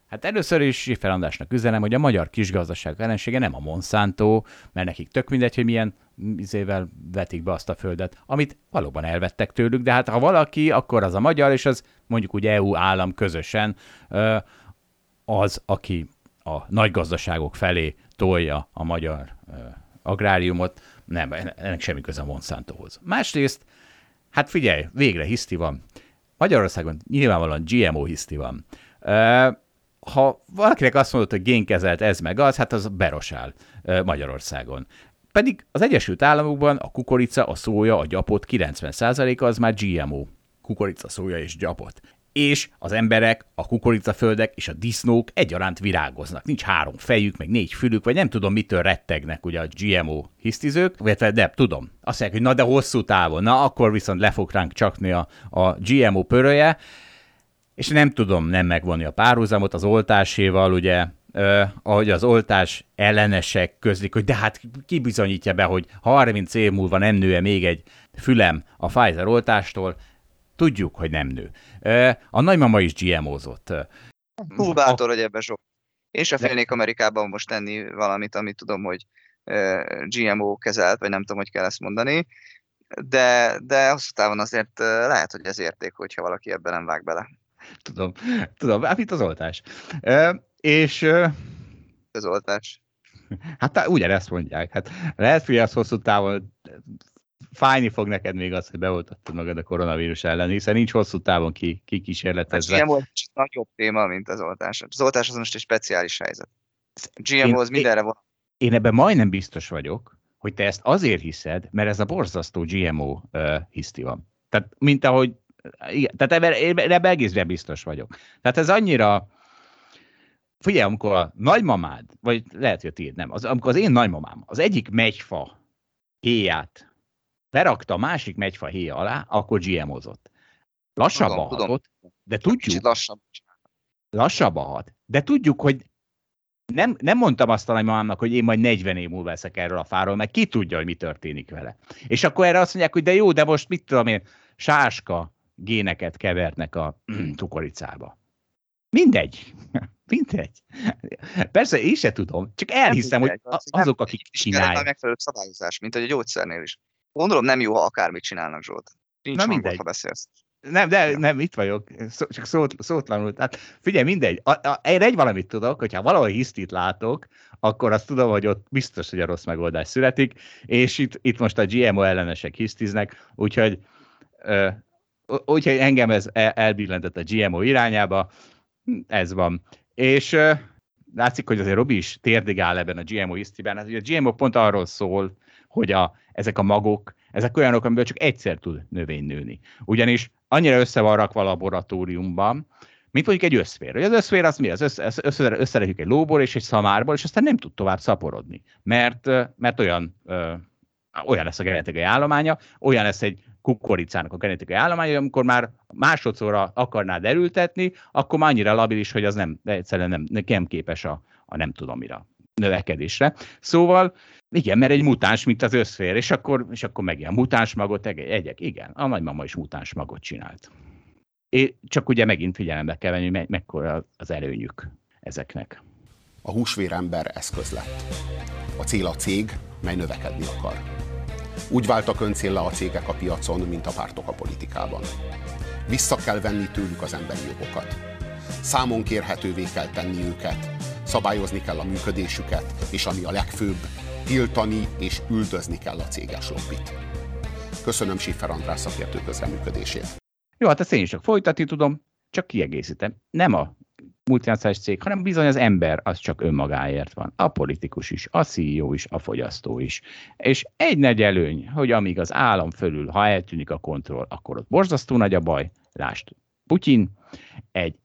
Hát először is Siffer Andrásnak üzenem, hogy a magyar kisgazdaság ellensége nem a Monsanto, mert nekik tök mindegy, hogy milyen izével vetik be azt a földet, amit valóban elvettek tőlük, de hát ha valaki, akkor az a magyar, és az mondjuk úgy EU állam közösen az, aki a nagy gazdaságok felé tolja a magyar agráriumot, nem, ennek semmi köze a Monsantohoz. Másrészt, hát figyelj, végre hiszti van. Magyarországon nyilvánvalóan GMO hiszti van ha valakinek azt mondod, hogy génkezelt ez meg az, hát az berosál Magyarországon. Pedig az Egyesült Államokban a kukorica, a szója, a gyapot 90%-a az már GMO. Kukorica, szója és gyapot. És az emberek, a kukoricaföldek és a disznók egyaránt virágoznak. Nincs három fejük, meg négy fülük, vagy nem tudom, mitől rettegnek ugye a GMO hisztizők, vagy de tudom. Azt mondják, hogy na de hosszú távon, na akkor viszont le fog ránk csakni a, a GMO pöröje, és nem tudom nem megvonni a párhuzamot az oltáséval, ugye, eh, ahogy az oltás ellenesek közlik, hogy de hát ki bizonyítja be, hogy 30 év múlva nem nő még egy fülem a Pfizer oltástól, tudjuk, hogy nem nő. Eh, a nagymama is GMO-zott. Túl bátor, hogy ebben sok. Én sem félnék Amerikában most tenni valamit, amit tudom, hogy GMO kezelt, vagy nem tudom, hogy kell ezt mondani, de, de hosszú távon azért lehet, hogy ez érték, hogyha valaki ebben nem vág bele tudom, tudom, hát itt az oltás. És... Az oltás. Hát ugyanezt mondják. Hát lehet, hogy az hosszú távon fájni fog neked még az, hogy beoltattad magad a koronavírus ellen, hiszen nincs hosszú távon ki, ki kísérletezve. Hát GMO egy nagyobb téma, mint az oltás. Az oltás az most egy speciális helyzet. GMO az mindenre van. Én ebben majdnem biztos vagyok, hogy te ezt azért hiszed, mert ez a borzasztó GMO uh, hiszti van. Tehát, mint ahogy igen, tehát ebben, ebben egészben biztos vagyok. Tehát ez annyira, figyelj, amikor a nagymamád, vagy lehet, hogy a tiéd nem, az, amikor az én nagymamám az egyik megyfa héját berakta a másik megyfa héja alá, akkor GM-ozott. Lassabban tudom, hatott, tudom. de tudjuk... Kicsit lassabb. Lassabban hat. De tudjuk, hogy nem, nem mondtam azt a nagymamámnak, hogy én majd 40 év múlva veszek erről a fáról, mert ki tudja, hogy mi történik vele. És akkor erre azt mondják, hogy de jó, de most mit tudom én, sáska, géneket kevernek a *clears throat* cukoricába. Mindegy. *laughs* Mindegy. Persze én se tudom, csak elhiszem, hogy azok, akik csinálják. megfelelő szabályozás, mint hogy a gyógyszernél is. Gondolom nem jó, ha akármit csinálnak, Zsolt. Nincs Na mindegy. ha beszélsz. Nem, de ja. nem, itt vagyok, Szó, csak szót, szótlanul. Hát figyelj, mindegy. A, a, én egy valamit tudok, hogyha valahol hisztit látok, akkor azt tudom, hogy ott biztos, hogy a rossz megoldás születik, és itt, itt most a GMO ellenesek hisztiznek, úgyhogy úgyhogy engem ez elbillentett a GMO irányába, ez van. És látszik, hogy azért Robi is térdigál ebben a GMO hisztiben. Hát, a GMO pont arról szól, hogy a, ezek a magok, ezek olyanok, amiből csak egyszer tud növény nőni. Ugyanis annyira össze van rakva a laboratóriumban, mint mondjuk egy összfér. Hogy az összfér az mi? Az össze, össze, összerekjük egy lóból és egy szamárból, és aztán nem tud tovább szaporodni. Mert, mert olyan, ö, olyan lesz a genetikai állománya, olyan lesz egy kukoricának a genetikai állománya, amikor már másodszorra akarnád erültetni, akkor már annyira labilis, hogy az nem, egyszerűen nem, nem képes a, a nem tudom mire növekedésre. Szóval igen, mert egy mutáns, mint az összfér, és akkor, és akkor meg ilyen mutáns magot egyek. Igen, a nagymama is mutáns magot csinált. É, csak ugye megint figyelembe kell venni, me- mekkora az előnyük ezeknek. A húsvérember eszköz lett. A cél a cég, mely növekedni akar. Úgy váltak öncéllá a cégek a piacon, mint a pártok a politikában. Vissza kell venni tőlük az emberi jogokat. Számon kérhetővé kell tenni őket, szabályozni kell a működésüket, és ami a legfőbb, tiltani és üldözni kell a céges lobbit. Köszönöm Siffer András szakértő közreműködését. Jó, hát ezt én is csak folytatni tudom, csak kiegészítem. Nem a multinacionális cég, hanem bizony az ember az csak önmagáért van. A politikus is, a CEO is, a fogyasztó is. És egy nagy előny, hogy amíg az állam fölül, ha eltűnik a kontroll, akkor ott borzasztó nagy a baj, lásd Putyin, egy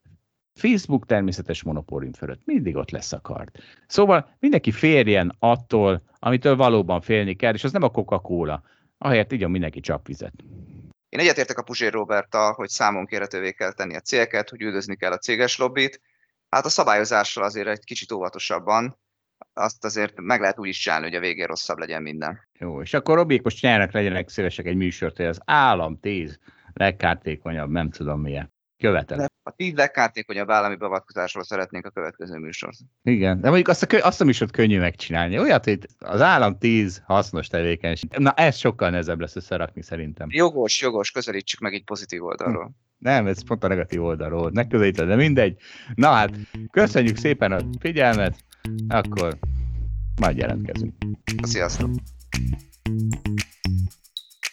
Facebook természetes monopólium fölött mindig ott lesz a kard. Szóval mindenki férjen attól, amitől valóban félni kell, és az nem a Coca-Cola. Ahelyett így mindenki csapvizet. Én egyetértek a Puzsér Roberta, hogy számon kérhetővé kell tenni a cégeket, hogy üldözni kell a céges lobbit. Hát a szabályozással azért egy kicsit óvatosabban, azt azért meg lehet úgy is csinálni, hogy a végén rosszabb legyen minden. Jó, és akkor Robik most csinálnak legyenek szívesek egy műsort, hogy az állam tíz legkártékonyabb, nem tudom milyen. Követelem. A tíz legkártékonyabb állami beavatkozásról szeretnénk a következő műsort. Igen, de mondjuk azt a, azt a műsort könnyű megcsinálni. Olyat, hogy az állam tíz hasznos tevékenység. Na ez sokkal nehezebb lesz összerakni szerintem. Jogos, jogos, közelítsük meg egy pozitív oldalról. Hm. Nem, ez pont a negatív oldalról. Megközelíted, de mindegy. Na hát, köszönjük szépen a figyelmet, akkor majd jelentkezünk. Sziasztok!